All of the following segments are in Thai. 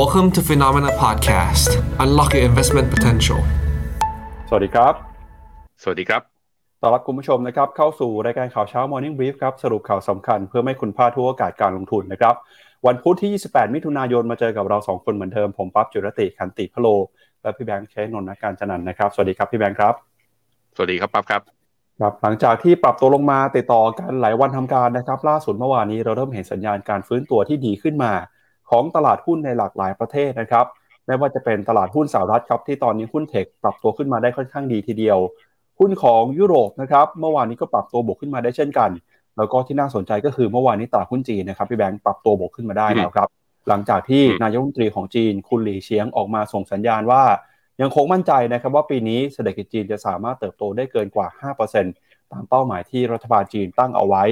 Welcome to Phenomena Podcast. Unlock your investment potential. สวัสดีครับ สวัสดีครับต้อนรับคุณผู้ชมนะครับเข้าสู่รายการข่าวเช้า Morning Brief ครับ สรุปข่าวสำคัญเพื่อไม่ให้คุณพลาดทุกโอกาสการลงทุนนะครับ วันพุธที่ 28 มิถุนายนมาเจอกับเรา 2 คนเหมือนเดิม ผมปั๊บจุรติคันติพะโล และพี่แบงค์ใช้นนท์การจันนันท์นะครับ สวัสดีครับพี่แบงค์ครับ สวัสดีครับปั๊บครับครับหลังจากที่ปรับตัวลงมาติดต่อกันหลายวันทำการนะครับ ล่าสุดเมื่อวานนี้เราเริ่มเห็นสัญญาณการฟื้นตัวที่ดีขึ้นมา ของตลาดหุ้นในหลากหลายประเทศนะครับไม่ว่าจะเป็นตลาดหุ้นสหรัฐครับที่ตอนนี้หุ้นเทคปรับตัวขึ้นมาได้ค่อนข้างดีทีเดียว หุ้นของยุโรปนะครับเมื่อวานนี้ก็ปรับตัวบวกขึ้นมาได้เช่นกัน แล้วก็ที่น่าสนใจก็คือเมื่อวานนี้ตลาดหุ้นจีนนะครับพี่แบงค์ปรับตัวบวกขึ้นมาได้แล้วครับ หลังจากที่นายกรัฐมนตรีของจีนคุณหลี่เฉียงออกมาส่งสัญญาณว่า ยังคงมั่นใจนะครับว่าปีนี้เศรษฐกิจจีนจะสามารถเติบโตได้เกินกว่า 5%ตามเป้าหมายที่รัฐบาลจีนตั้งเอาไว้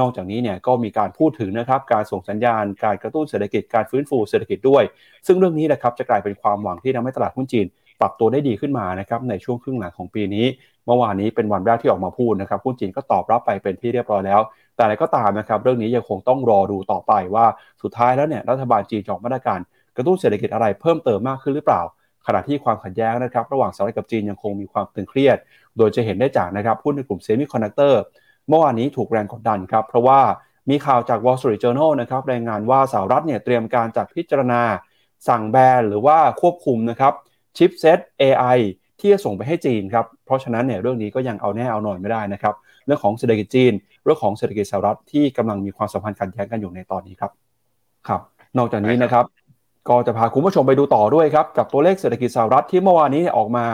นอกจากนี้เนี่ยก็มีการพูดถึงนะครับการส่งสัญญาณการกระตุ้นเศรษฐกิจการฟื้นฟูเศรษฐกิจด้วย ซึ่งเรื่องนี้นะครับจะกลายเป็นความหวังที่ทำให้ตลาดหุ้นจีน ปรับตัวได้ดีขึ้นมานะครับในช่วงครึ่งหลังของปีนี้ เมื่อวานนี้เป็นวันแรกที่ออกมาพูดนะครับหุ้นจีนก็ตอบรับไปเป็นที่เรียบร้อยแล้ว แต่อะไรก็ตามนะครับเรื่องนี้ยังคงต้องรอดูต่อไปว่าสุดท้ายแล้วเนี่ยรัฐบาลจีนจะออกมาตรการกระตุ้นเศรษฐกิจอะไรเพิ่มเติมมากขึ้นหรือเปล่า ขณะที่ความขัดแย้งนะครับ ระหว่างสหรัฐกับจีนยังคงมีความตึงเครียด โดยจะเห็นได้จากนะครับหุ้นในกลุ่มเซมิคอนดักเตอร์ เมื่อวานนี้ถูกแรงกดดันครับ เพราะว่ามีข่าวจาก Wall Street Journal นะครับรายงานว่าสหรัฐเนี่ยเตรียมการจัดพิจารณา สั่งแบนหรือว่าควบคุมนะครับชิปเซต AI ที่จะส่งไปให้จีนครับ เพราะฉะนั้นเนี่ยเรื่องนี้ก็ยังเอาแน่เอาหน่อยไม่ได้นะครับ เรื่องของเศรษฐกิจจีน เรื่องของเศรษฐกิจสหรัฐที่กำลังมีความสัมพันธ์ขัดแย้งกันอยู่ในตอนนี้ครับครับ นอกจากนี้นะครับ ก็จะพาคุณผู้ชมไปดูต่อด้วยครับ กับตัวเลขเศรษฐกิจสหรัฐที่เมื่อวานนี้ออกมา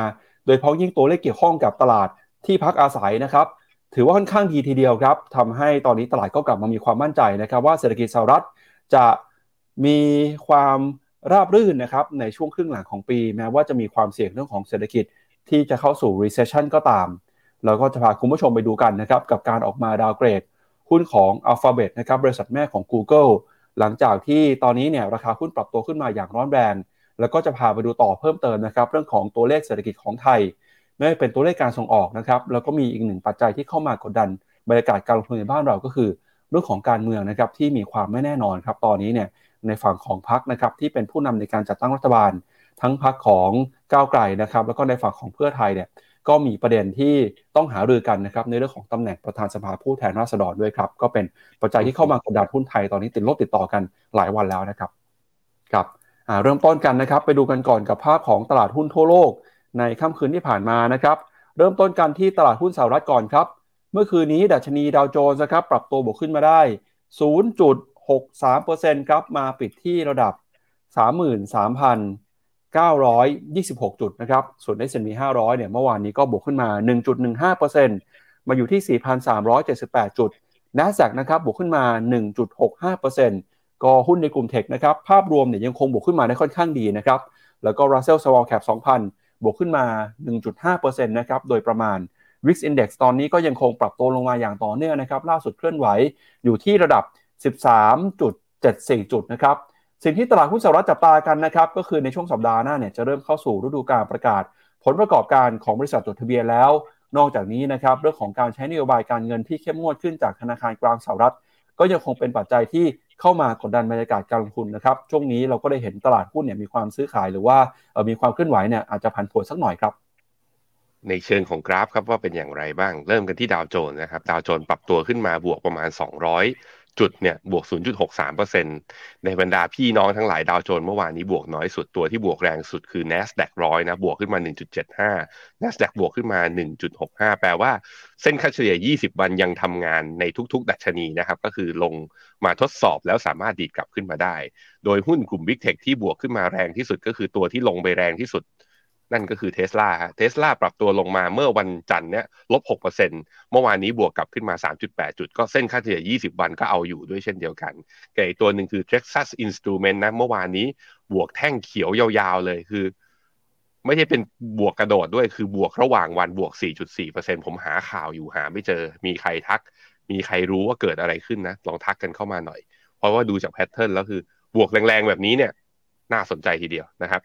โดยเฉพาะยิ่งตัวเลขเกี่ยวข้องกับตลาดที่พักอาศัยนะครับ ถือว่าค่อนข้างดีทีเดียวครับทำให้ตอนนี้ตลาดก็กลับมามีความมั่นใจนะครับว่าเศรษฐกิจสหรัฐจะมีความราบรื่นนะครับในช่วงครึ่งหลังของปี แม้ว่าจะมีความเสี่ยงเรื่องของเศรษฐกิจที่จะเข้าสู่ recession ก็ตามแล้วก็จะพาคุณผู้ชมไปดูกันนะครับกับการออกมาดาวเกรด หุ้นของ Alphabet นะครับบริษัทแม่ของ Google หลังจากที่ตอนนี้เนี่ยราคาหุ้นปรับตัวขึ้นมาอย่างร้อนแรง แล้วก็จะพาไปดูต่อเพิ่มเติมนะครับเรื่องของตัวเลขเศรษฐกิจของไทย ไม่ว่าเป็นตัวเลขการส่งออกนะครับแล้วก็มีอีกหนึ่งปัจจัยที่เข้ามากดดันบรรยากาศการลงทุนในบ้านเราก็คือ เรื่องของการเมืองนะครับที่มีความไม่แน่นอนครับตอนนี้เนี่ยในฝั่งของพรรคนะครับที่เป็นผู้นำในการจัดตั้งรัฐบาล ทั้งพรรคของก้าวไกลนะครับแล้วก็ในฝั่งของเพื่อไทยเนี่ยก็มีประเด็นที่ต้องหารือกันนะครับในเรื่องของตำแหน่งประธานสภาผู้แทนราษฎรด้วยครับ ก็เป็นปัจจัยที่เข้ามากดดันหุ้นไทยตอนนี้ติดลบติดต่อกันหลายวันแล้วนะครับครับเริ่มต้นกันนะครับ ไปดูกันก่อนกับภาพของตลาดหุ้นทั่วโลก ในค่ำคืนที่ผ่านมานะครับ เริ่มต้นกันที่ตลาดหุ้นสหรัฐก่อนครับ เมื่อคืนนี้ดัชนีดาวโจนส์ครับปรับตัวบวกขึ้นมาได้ 0.63%ครับมาปิดที่ระดับ 33,926 จุดนะครับ ส่วน S&P 500 เนี่ยเมื่อวานนี้ก็บวกขึ้นมา 1.15%มาอยู่ที่ 4,378 จุด NASDAQ นะครับบวกขึ้นมา 1.65%ก็หุ้นในกลุ่มเทคนะครับ ภาพรวมเนี่ยยังคงบวกขึ้นมาได้ค่อนข้างดีนะครับ แล้วก็ Russell Small Cap 2,000 บวกขึ้นมา 1.5%นะครับ โดยประมาณ Wix Index ตอนนี้ก็ยังคงปรับตัวลงมาอย่างต่อเนื่องนะครับ ล่าสุดเคลื่อนไหวอยู่ที่ระดับ 13.74 จุดนะครับ สิ่งที่ตลาดหุ้นสหรัฐจับตากันนะครับ ก็คือในช่วงสัปดาห์หน้าเนี่ยจะเริ่มเข้าสู่ฤดูการประกาศ ผลประกอบการของบริษัทจดทะเบียนแล้ว นอกจากนี้นะครับเรื่องของการใช้นโยบายการเงินที่เข้มงวดขึ้นจากธนาคารกลางสหรัฐ ก็ยังคงเป็นปัจจัยที่ เข้ามากดดันบรรยากาศการลงทุนนะครับ ช่วงนี้เราก็ได้เห็นตลาดหุ้นเนี่ยมีความซื้อขายหรือว่ามีความเคลื่อนไหวเนี่ยอาจจะผันผวนสักหน่อยครับในเชิงของกราฟครับว่าเป็นอย่างไรบ้าง เริ่มกันที่ดาวโจนส์นะครับ ดาวโจนส์ปรับตัวขึ้นมาบวกประมาณ 200 จุดเนี่ยบวก 0.63%ในบรรดาพี่น้องทั้งหลายดาวโจนเมื่อวานนี้บวกน้อยสุดตัวที่บวกแรงสุดคือ NASDAQ ร้อยนะบวกขึ้นมา 1.75 NASDAQ บวกขึ้นมา 1.65 แปลว่าเส้นค่าเฉลี่ย 20 วันยังทำงานในทุกๆ ดัชนีนะครับ ก็คือลงมาทดสอบแล้วสามารถดีดกลับขึ้นมาได้ โดยหุ้นกลุ่ม Big Tech ที่บวกขึ้นมาแรงที่สุดก็คือตัวที่ลงไปแรงที่สุด นั่นก็คือเท s l a ฮะเท s l a ปรับตัวลงมาเมื่อวันจันทร์เนี่ยลบ6%เมื่อวานนี้บวกกลับขึ้นมา 3.8 จุด ก็เส้นค่าเฉลี่ย 20 วันก็เอาอยู่ด้วยเช่นเดียวกันกับอีกตัวหนึ่งคือ Texas Instrument นะ เมื่อวานนี้บวกแท่งเขียวยาวๆเลยคือ ไม่ใช่เป็นบวกกระโดดด้วยคือบวกระหว่างวันบวก 4.4%ผมหาข่าวอยู่หาไม่เจอ มีใครทัก มีใครรู้ว่าเกิดอะไรขึ้นนะลองทักกันเข้ามาหน่อย เพราะว่าดูจาก pattern แล้วคือบวกแรงๆแบบนี้เนี่ยน่าสนใจทีเดียวนะครับ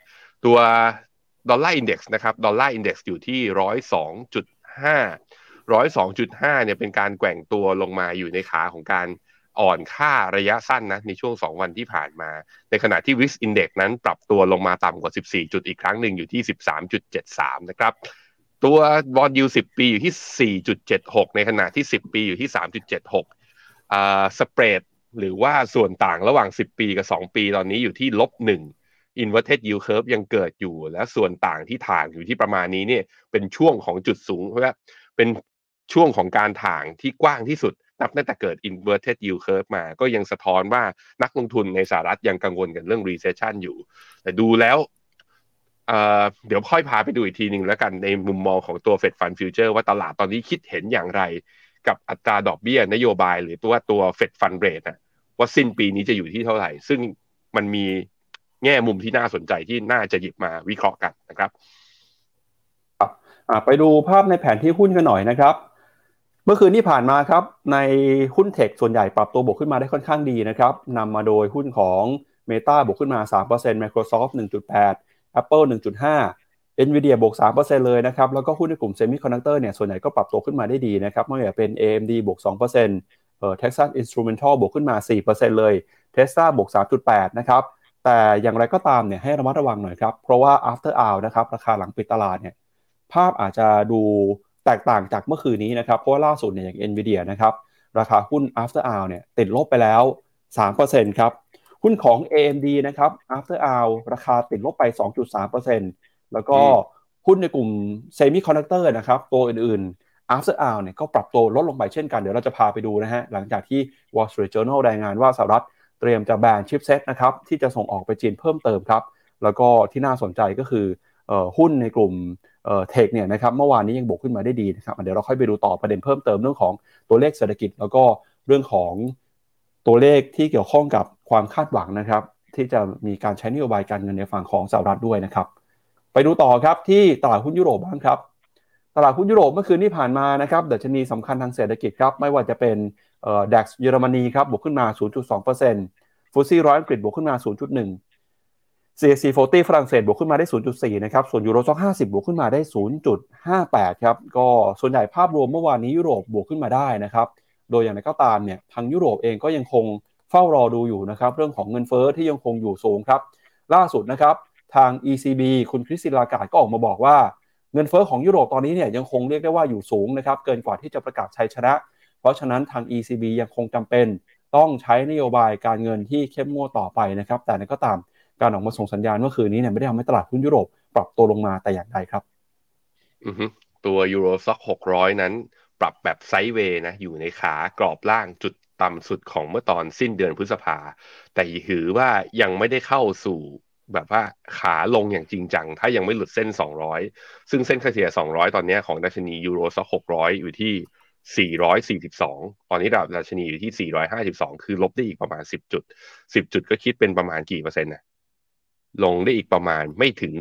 ตัว Dollar Index นะครับ Dollar Index อยู่ที่ร้อยสองจุดห้าร้อยสองจุดห้าเนี่ยเป็นการแกว่งตัวลงมาอยู่ในขาของการอ่อนค่าระยะสั้นนะในช่วง 2 วันที่ผ่านมา ในขณะที่ Wix Index นั้นปรับตัวลงมาต่ำกว่า 14 จุดอีกครั้งหนึ่งอยู่ที่ 13.73 นะครับ ตัวบอลยู10 ปีอยู่ที่ 4.76 ในขณะที่ 10 ปีอยู่ที่ 3.76อ่าสเปรดหรือว่าส่วนต่างระหว่าง 10 ปีกับ 2 ปีตอนนี้อยู่ที่ลบ1 inverted yield curve ยังเกิดอยู่ และส่วนต่างที่ถ่างอยู่ที่ประมาณนี้เนี่ยเป็นช่วงของจุดสูงเพราะว่าเป็นช่วงของการถ่างที่กว้างที่สุด นับตั้งแต่เกิด inverted yield curve มา ก็ยังสะท้อนว่านักลงทุนในสหรัฐยังกังวลกันเรื่อง recession อยู่ แต่ดูแล้วเเดี๋ยวค่อยพาไปดูอีกทีหนึ่งแล้วกันในมุมมองของตัว Fed Fund Future ว่าตลาดตอนนี้คิดเห็นอย่างไร กับอัตราดอกเบี้ยนโยบาย หรือตัวตัว Fed Fund Rate นะว่าสิ้นปีนี้จะอยู่ที่เท่าไหร่ ซึ่งมันมี แง่มุมที่น่าสนใจที่น่าจะหยิบมาวิเคราะห์กันนะครับไปดูภาพในแผนที่หุ้นกันหน่อยนะครับ เมื่อคืนที่ผ่านมาครับในหุ้นเทคส่วนใหญ่ปรับตัวบวกขึ้นมาได้ค่อนข้างดีนะครับนำมาโดยหุ้นของ Meta บวกขึ้นมา 3% Microsoft 1.8 Apple 1.5 Nvidia บวก 3%เลยนะครับแล้วก็หุ้นในกลุ่ม Semiconductor เนี่ยส่วนใหญ่ก็ปรับตัวขึ้นมาได้ดีนะครับไม่ว่าจะเป็น AMD บวก 2%เอ่อ Texas Instrumental บวกขึ้นมา 4%เลย Tesla บวก 3.8 นะครับ แต่อย่างไรก็ตามเนี่ยให้ระมัดระวังหน่อยครับ เพราะว่า after hour นะครับราคาหลังปิดตลาดเนี่ยภาพอาจจะดูแตกต่างจากเมื่อคืนนี้นะครับ เพราะว่าล่าสุดเนี่ยอย่าง NVIDIA นะครับราคาหุ้น after hour เนี่ยติดลบไปแล้ว 3%ครับหุ้นของ AMD นะครับ after hour ราคาติดลบไป 2.3%แล้วก็หุ้นในกลุ่ม semiconductor นะครับตัวอื่น ๆ after hour เนี่ยก็ปรับตัวลดลงไปเช่นกันเดี๋ยวเราจะพาไปดูนะฮะหลังจากที่ Wall Street Journal รายงานว่าสหรัฐ เตรียมจะแบนชิปเซตนะครับที่จะส่งออกไปจีนเพิ่มเติมครับ แล้วก็ที่น่าสนใจก็คือหุ้นในกลุ่มเทคเนี่ยนะครับเมื่อวานนี้ยังบวกขึ้นมาได้ดีนะครับเดี๋ยวเราค่อยไปดูต่อประเด็นเพิ่มเติมเรื่องของตัวเลขเศรษฐกิจ แล้วก็เรื่องของตัวเลขที่เกี่ยวข้องกับความคาดหวังนะครับ ที่จะมีการใช้นโยบายการเงินในฝั่งของสหรัฐด้วยนะครับ ไปดูต่อครับที่ตลาดหุ้นยุโรปบ้างครับ ตลาดหุ้นยุโรปเมื่อคืนที่ผ่านมานะครับดัชนีสำคัญทางเศรษฐกิจครับไม่ว่าจะเป็น ดัคเยอรมนีครับบวกขึ้นมา 0.2%ฟุตซี่ร้อยอังกฤษบวกขึ้นมา 0.1 CAC 40ฝรั่งเศสบวกขึ้นมาได้ 0.4 นะครับ ส่วนยูโรซ็อก50 บวกขึ้นมาได้ 0.58 ครับ ก็ส่วนใหญ่ภาพรวมเมื่อวานนี้ยุโรปบวกขึ้นมาได้นะครับ โดยอย่างไรก็ตามเนี่ยทางยุโรปเองก็ยังคงเฝ้ารอดูอยู่นะครับเรื่องของเงินเฟอ้อที่ยังคงอยู่สูงครับ ล่าสุดนะครับทาง ECB คุณคริสติลากาดก็ออกมาบอกว่าเงินเฟอ้อของยุโรปตอนนี้เนี่ยยังคงเรียกได้ว่าอยู่สูงนะครับเกินกว่าที่จะประกาศชัยชนะ เพราะฉะนั้นทาง ECB ยังคงจำเป็นต้องใช้นโยบายการเงินที่เข้มงวดต่อไปนะครับ แต่นั้นก็ตามการออกมาส่งสัญญาณเมื่อคืนนี้เนี่ยไม่ได้ทำให้ตลาดหุ้นยุโรปปรับตัวลงมาแต่อย่างใดครับตัวยูโรซ็อกหกร้อยนั้น ปรับแบบไซด์เวย์นะอยู่ในขากรอบล่างจุดต่ำสุดของเมื่อตอนสิ้นเดือนพฤษภา แต่ถือว่ายังไม่ได้เข้าสู่แบบว่าขาลงอย่างจริงจัง ถ้ายังไม่หลุดเส้น 200 ซึ่งเส้นเฉลี่ย 200 ตอนนี้ของดัชนียูโรซ็อก600 อยู่ที่ 442 ตอนนี้ระดับดัชนีอยู่ที่ 452 คือลบได้อีกประมาณ 10 จุด 10 จุดก็คิดเป็นประมาณกี่เปอร์เซ็นต์นะลงได้อีกประมาณไม่ถึง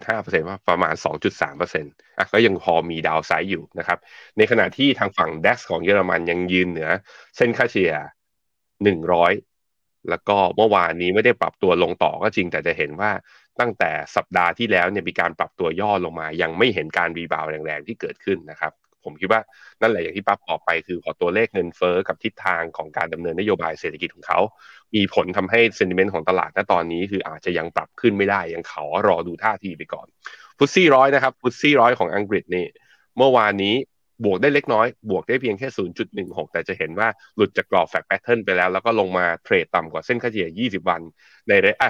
2.5%ว่าประมาณ 2.3%อะก็ยังพอมี downside อยู่นะครับ ในขณะที่ทางฝั่ง DAX ของเยอรมันยังยืนเหนือ เส้นค่าเฉลี่ย 100 แล้วก็เมื่อวานนี้ไม่ได้ปรับตัวลงต่อก็จริงแต่จะเห็นว่าตั้งแต่สัปดาห์ที่แล้วเนี่ยมีการปรับตัวย่อลงมา ยังไม่เห็นการ rebound แรงๆที่เกิดขึ้นนะครับ ผมคิดว่านั่นแหละอย่างที่ปั๊บอกไปคือพอตัวเลขเงินเฟอ้อกับทิศทางของการดำเนินนโยบายเศรษฐกิจของเขา มีผลทำให้เซนติเมนต์ของตลาดณตอนนี้คืออาจจะยังปรับขึ้นไม่ได้ ยังขารอดูท่าทีไปก่อนฟุตซี่ร้อยนะครับฟุตซี่ร้อยของอังกฤษนี่เมื่อวานนี้บวกได้เล็กน้อย บวกได้เพียงแค่ 0.16 แต่จะเห็นว่าหลุดจากกรอบแฟกแพทเทิร์นไปแล้ว แล้วก็ลงมาเทรดต่ำกว่าเส้นค่าเฉลี่ย 20 วัน ในระยะ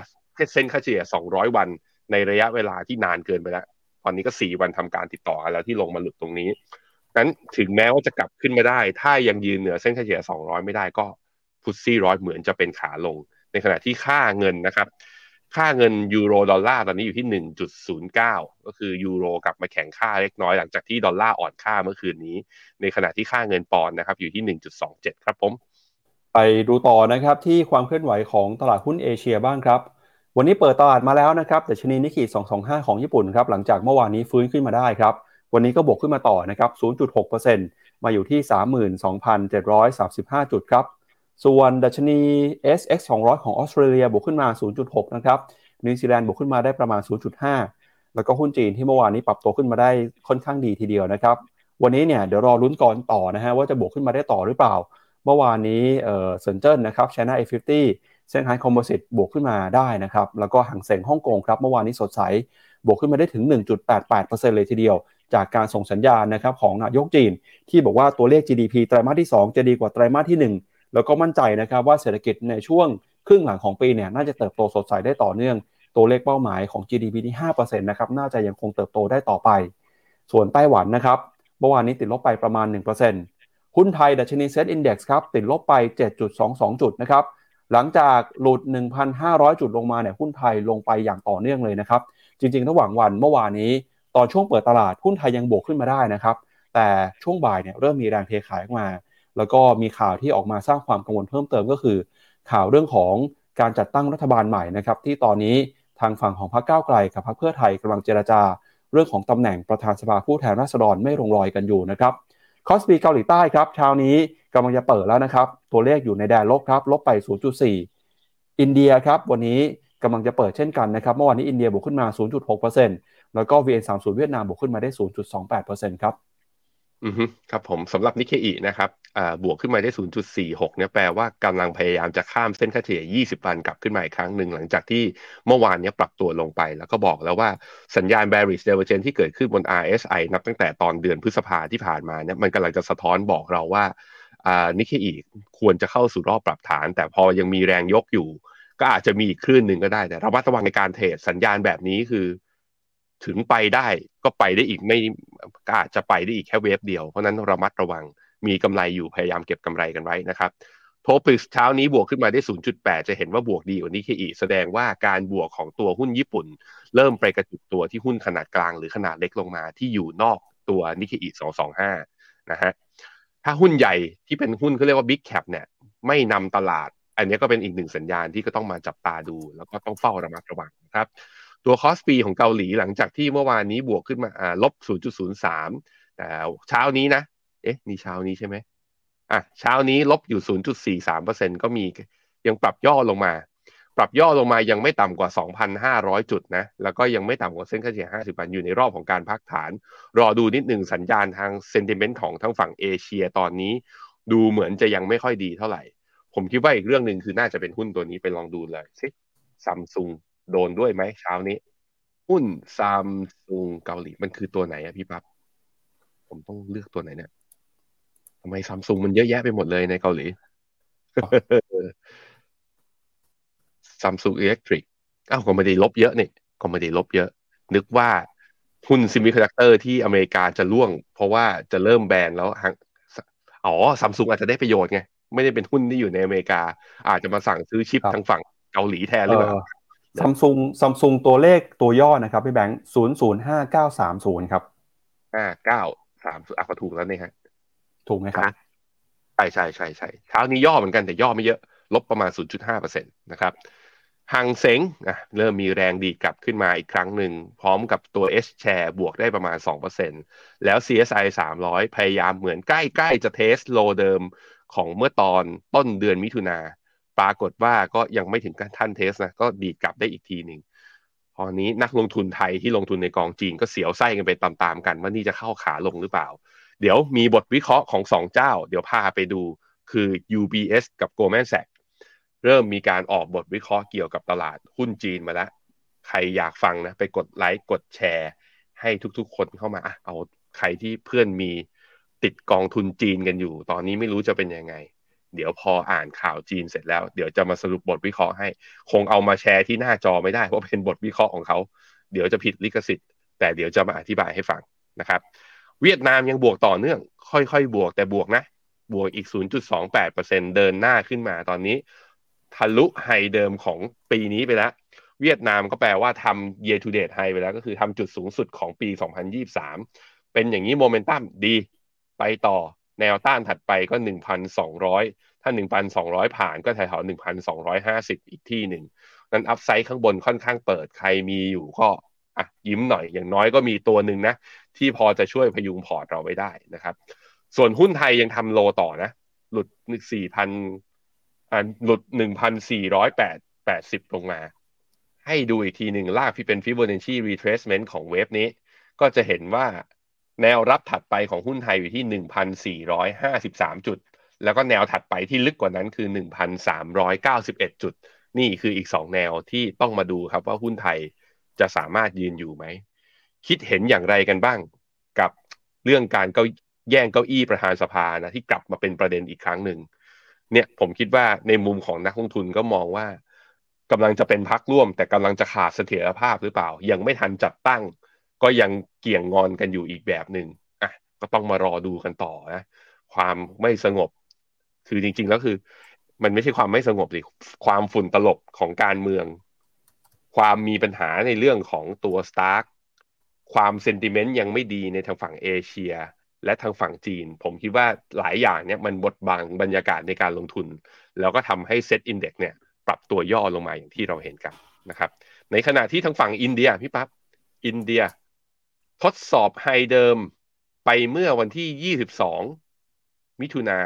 เส้นค่าเฉลี่ย 200 วัน ในระยะเวลาที่นานเกินไปแล้ว ตอนนี้ก็ 4 วันทำการติดต่อแล้วที่ลงมาหลุดตรงนี้ นั้นถึงแม้ว่าจะกลับขึ้นมาได้ ถ้ายังยืนเหนือเส้นเฉลี่ย 200 ไม่ได้ก็ฟุตซี่ร้อยเหมือนจะเป็นขาลง ในขณะที่ค่าเงินนะครับ ค่าเงินยูโรดอลลาร์ตอนนี้อยู่ที่ 1.09 ก็คือยูโรกลับมาแข็งค่าเล็กน้อยหลังจากที่ดอลลาร์อ่อนค่าเมื่อคืนนี้ ในขณะที่ค่าเงินปอนด์นะครับอยู่ที่ 1.27 ครับผม ไปดูต่อนะครับที่ความเคลื่อนไหวของตลาดหุ้นเอเชียบ้างครับวันนี้เปิดตลาดมาแล้วนะครับแต่ชนีนิกกิ225 ของญี่ปุ่นครับหลังจากเมื่อวานนี้ฟื้นขึ้นมาได้ครับ วันนี้ก็บวกขึ้นมาต่อนะครับ 0.6%มาอยู่ที่ 32,735 จุดครับ ส่วนดัชนี SX 200 ของออสเตรเลียบวกขึ้นมา 0.6 นะครับ นิวซีแลนด์บวกขึ้นมาได้ประมาณ 0.5 แล้วก็หุ้นจีนที่เมื่อวานนี้ปรับตัวขึ้นมาได้ค่อนข้างดีทีเดียวนะครับ วันนี้เนี่ยเดี๋ยวรอลุ้นก่อนต่อนะฮะว่าจะบวกขึ้นมาได้ต่อหรือเปล่า เมื่อวานนี้เอ่อเซนเจิ้นนะครับ China A50 เซี่ยงไฮ้ Composite บวกขึ้นมาได้นะครับ แล้วก็หังเสงฮ่องกงครับ เมื่อวานนี้สดใส บวกขึ้นมาได้ถึง 1.88%เลยทีเดียว จากการส่งสัญญาณนะครับของนายกจีน ที่บอกว่าตัวเลข GDP ไตรมาสที่ 2 จะดีกว่าไตรมาสที่ 1 แล้วก็มั่นใจนะครับว่าเศรษฐกิจในช่วงครึ่งหลังของปีเนี่ยน่าจะเติบโตสดใสได้ต่อเนื่อง ตัวเลขเป้าหมายของ GDP ที่5%นะครับน่าจะยังคงเติบโตได้ต่อไป ส่วนไต้หวันนะครับเมื่อวานนี้ติดลบไปประมาณ 1%หุ้นไทยดัชนีเซ็ตอินดี x ครับติดลบไป 7.22 จุดนะครับหลังจากหลุด 1,500 จุดลงมาเนี่ยหุ้นไทยลงไปอย่างต่อเนื่องเลยนะครับจริงๆระหว่างวันเมื่อวานนี้ ตอนช่วงเปิดตลาดหุ้นไทยยังบวกขึ้นมาได้นะครับ แต่ช่วงบ่ายเนี่ยเริ่มมีแรงเทขายออกมา แล้วก็มีข่าวที่ออกมาสร้างความกังวลเพิ่มเติมก็คือ ข่าวเรื่องของการจัดตั้งรัฐบาลใหม่นะครับ ที่ตอนนี้ทางฝั่งของพรรคก้าวไกลกับพรรคเพื่อไทยกำลังเจรจา เรื่องของตำแหน่งประธานสภาผู้แทนราษฎรไม่ลงรอยกันอยู่นะครับคอสปีเกาหลีใต้ครับเช้านี้กำลังจะเปิดแล้วนะครับ ตัวเลขอยู่ในแดนลบครับลบไป 0.4 อินเดียครับวันนี้กำลังจะเปิดเช่นกันนะครับเมื่อวานนี้อินเดียบวกขึ้นมา 0.6% แล้วก็ VN30 เวียดนามบวกขึ้นมาได้ 0.28%ครับอือฮึครับผมสำหรับนิเคอีนะครับอ่าบวกขึ้นมาได้ 0.46 เนี่ยแปลว่ากำลังพยายามจะข้ามเส้นค่าเฉลี่ย 20 วันกลับขึ้นมาอีกครั้งหนึ่งหลังจากที่เมื่อวานเนี้ปรับตัวลงไป แล้วก็บอกแล้วว่าสัญญาณ bearish divergence ที่เกิดขึ้นบน RSI นับตั้งแต่ตอนเดือนพฤษภาที่ผ่านมาเนี่ยมันกำลังจะสะท้อนบอกเราว่าอ่านิเคอีควรจะเข้าสู่รอบปรับฐาน แต่พอยังมีแรงยกอยู่ ก็อาจจะมีอีกคลื่นหนึ่งก็ได้แต่ระมัดระวังในการเทรดสัญญาณแบบนี้คือ ถึงไปได้ก็ไปได้อีกไม่ก็อาจจะไปได้อีกแค่เวฟเดียว เพราะนั้นระมัดระวังมีกำไรอยู่พยายามเก็บกำไรกันไว้นะครับโทปิกเช้านี้บวกขึ้นมาได้ 0.8 จะเห็นว่าบวกดีกว่านี้แค่อีกแสดงว่าการบวกของตัวหุ้นญี่ปุ่น เริ่มไปกระจุกตัวที่หุ้นขนาดกลางหรือขนาดเล็กลงมาที่อยู่นอกตัวนิเคอี225 นะฮะถ้าหุ้นใหญ่ที่เป็นหุ้นเขาเรียกว่า big cap เนี่ยไม่นำตลาด อันนี้ก็เป็นอีกหนึ่งสัญญาณที่ก็ต้องมาจับตาดู แล้วก็ต้องเฝ้าระมัดระวังนะครับ ตัวคอสปีของเกาหลีหลังจากที่เมื่อวานนี้บวกขึ้นมาอ่าลบ 0.03 แต่เช้านี้นะ เอ๊ะ นี่เช้านี้ใช่ไหมอะเช้านี้ลบอยู่ 0.43%ก็มียังปรับย่อลงมา ปรับย่อลงมายังไม่ต่ำกว่า 2,500 จุดนะ แล้วก็ยังไม่ต่ำกว่าเส้นค่าเฉลี่ย 50 วันอยู่ในรอบของการพักฐาน รอดูนิดหนึ่งสัญญาณทางเซนติเมนต์ของทั้งฝั่งเอเชียตอนนี้ ดูเหมือนจะยังไม่ค่อยดีเท่าไหร่ ผมคิดว่าอีกเรื่องหนึ่งคือน่าจะเป็นหุ้นตัวนี้ไปลองดูเลยสิซัมซุง โดนด้วยไหมเช้านี้ หุ้นซัมซุงเกาหลีมันคือตัวไหนอะพี่ปับ๊บผมต้องเลือกตัวไหนเนี่ยทำไมซัมซุงมันเยอะแยะไปหมดเลยในเกาหลีซัมซุง Electric อ้าวก็ไม่ได้ลบเยอะนี่ก็ไม่ได้ลบเยอะ นึกว่าหุ้นเซมิคอนดักเตอร์ที่อเมริกาจะร่วง เพราะว่าจะเริ่มแบนแล้วอ๋อซัมซุงอาจจะได้ประโยชน์ไง ไม่ได้เป็นหุ้นที่อยู่ในอเมริกา อาจจะมาสั่งซื้อชิปทางฝั่งเกาหลีแทนหรือเปล่า ซัมซุงซัมซุงตัวเลขตัวย่อนะครับพี่แบงค์ศูนย์ศูนย์ห้าเก้าสามศูนย์ครับห้าเก้าสามอะก็ถูกแล้วนี่ฮะถูกไหมครับใช่ใช่ใช่ใช่เช้านี้ย่อเหมือนกันแต่ย่อไม่เยอะ ลบประมาณ 0.5%นะครับหังเสงนะเริ่มมีแรงดีกลับขึ้นมาอีกครั้งหนึ่ง พร้อมกับตัว S share บวกได้ประมาณ 2%แล้ว CSI 300 พยายามเหมือนใกล้ ๆ จะเทสโลเดิมของเมื่อตอนต้นเดือนมิถุนา ปรากฏว่าก็ยังไม่ถึงขั้นเทสนะก็ดีดกลับได้อีกทีหนึ่งพอนนี้นักลงทุนไทยที่ลงทุนในกองจีนก็เสียวไส้กันไปตามๆกัน ว่านี่จะเข้าขาลงหรือเปล่า เดี๋ยวมีบทวิเคราะห์ของสองเจ้า เดี๋ยวพาไปดูคือ UBS กับ Goldman Sachs เริ่มมีการออกบทวิเคราะห์เกี่ยวกับตลาดหุ้นจีนมาแล้ว ใครอยากฟังนะ ไปกดไลค์กดแชร์ ให้ทุกๆ คนเข้ามาอะเอาใครที่เพื่อนมีติดกองทุนจีนกันอยู่ ตอนนี้ไม่รู้จะเป็นยังไง เดี๋ยวพออ่านข่าวจีนเสร็จแล้ว เดี๋ยวจะมาสรุปบทวิเคราะห์ให้ คงเอามาแชร์ที่หน้าจอไม่ได้ เพราะเป็นบทวิเคราะห์ของเขา เดี๋ยวจะผิดลิขสิทธิ์ แต่เดี๋ยวจะมาอธิบายให้ฟังนะครับ เวียดนามยังบวกต่อเนื่อง ค่อยๆ บวกแต่บวกนะ บวกอีก 0.28%เดินหน้าขึ้นมาตอนนี้ ทะลุไฮเดิมของปีนี้ไปแล้ว เวียดนามก็แปลว่าทำ year to date high ไปแล้วก็คือทำจุดสูงสุดของปี 2023 เป็นอย่างนี้โมเมนตัมดี ไปต่อ แนวต้านถัดไปก็ 1,200 ถ้า 1,200 ผ่านก็แถวๆ1,250 อีกที่หนึ่งนั้นอัพไซด์ข้างบนค่อนข้างเปิดใครมีอยู่ก็อะยิ้มหน่อยอย่างน้อยก็มีตัวหนึ่งนะ ที่พอจะช่วยพยุงพอร์ตเราไว้ได้นะครับ ส่วนหุ้นไทยยังทำโลต่อนะ หลุด 4,000อ่าหลุด 1,480 ลงมา ให้ดูอีกทีหนึ่งลากที่เป็น Fibonacci retracement ของเวฟนี้ ก็จะเห็นว่า แนวรับถัดไปของหุ้นไทยอยู่ที่ 1,453 จุด แล้วก็แนวถัดไปที่ลึกกว่านั้นคือ 1,391 จุด นี่คืออีกสองแนวที่ต้องมาดูครับว่าหุ้นไทยจะสามารถยืนอยู่ไหม คิดเห็นอย่างไรกันบ้างกับเรื่องการเก้าแย่งเก้าอี้ประธานสภานะที่กลับมาเป็นประเด็นอีกครั้งหนึ่งเนี่ยผมคิดว่าในมุมของนักลงทุนก็มองว่ากำลังจะเป็นพักร่วม แต่กำลังจะขาดเสถียรภาพหรือเปล่า ยังไม่ทันจัดตั้ง ก็ยังเกี่ยงงอนกันอยู่อีกแบบหนึ่งอะก็ต้องมารอดูกันต่อนะความไม่สงบ คือจริงๆแล้วคือ มันไม่ใช่ความไม่สงบสิความฝุ่นตลบของการเมือง ความมีปัญหาในเรื่องของตัวสตาร์กความ sentiment ยังไม่ดีในทางฝั่งเอเชีย และทางฝั่งจีน ผมคิดว่าหลายอย่างเนี่ยมันบดบังบรรยากาศในการลงทุน แล้วก็ทำให้ SET Index เนี่ยปรับตัวย่อลงมาอย่างที่เราเห็นกันนะครับ ในขณะที่ทางฝั่งอินเดียพี่ปั๊บอินเดีย ทดสอบ high เดิมไปเมื่อวันที่ 22 มิถุนา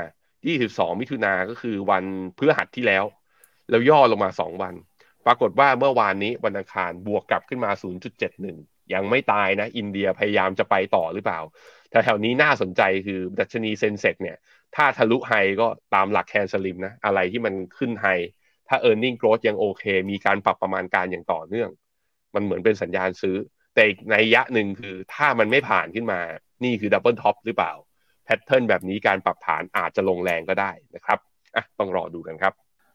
22 มิถุนาก็คือวันพฤหัสที่แล้ว แล้วย่อลงมา 2 วัน ปรากฏว่าเมื่อวานนี้วันอังคารบวกกลับขึ้นมา 0.71 ยังไม่ตายนะ อินเดียพยายามจะไปต่อหรือเปล่าแถวๆนี้น่าสนใจคือดัชนี Sensex เนี่ย ถ้าทะลุ high ก็ตามหลัก CANSLIM นะ อะไรที่มันขึ้น highถ้า e a r n i n g growth ยังโอเค มีการปรับประมาณการอย่างต่อเนื่อง มันเหมือนเป็นสัญญาณซื้อ แต่อีกนัยยะหนึ่งคือถ้ามันไม่ผ่านขึ้นมา นี่คือ double top หรือเปล่า pattern แบบนี้การปรับฐานอาจจะลงแรงก็ได้นะครับอะต้องรอดูกันครับ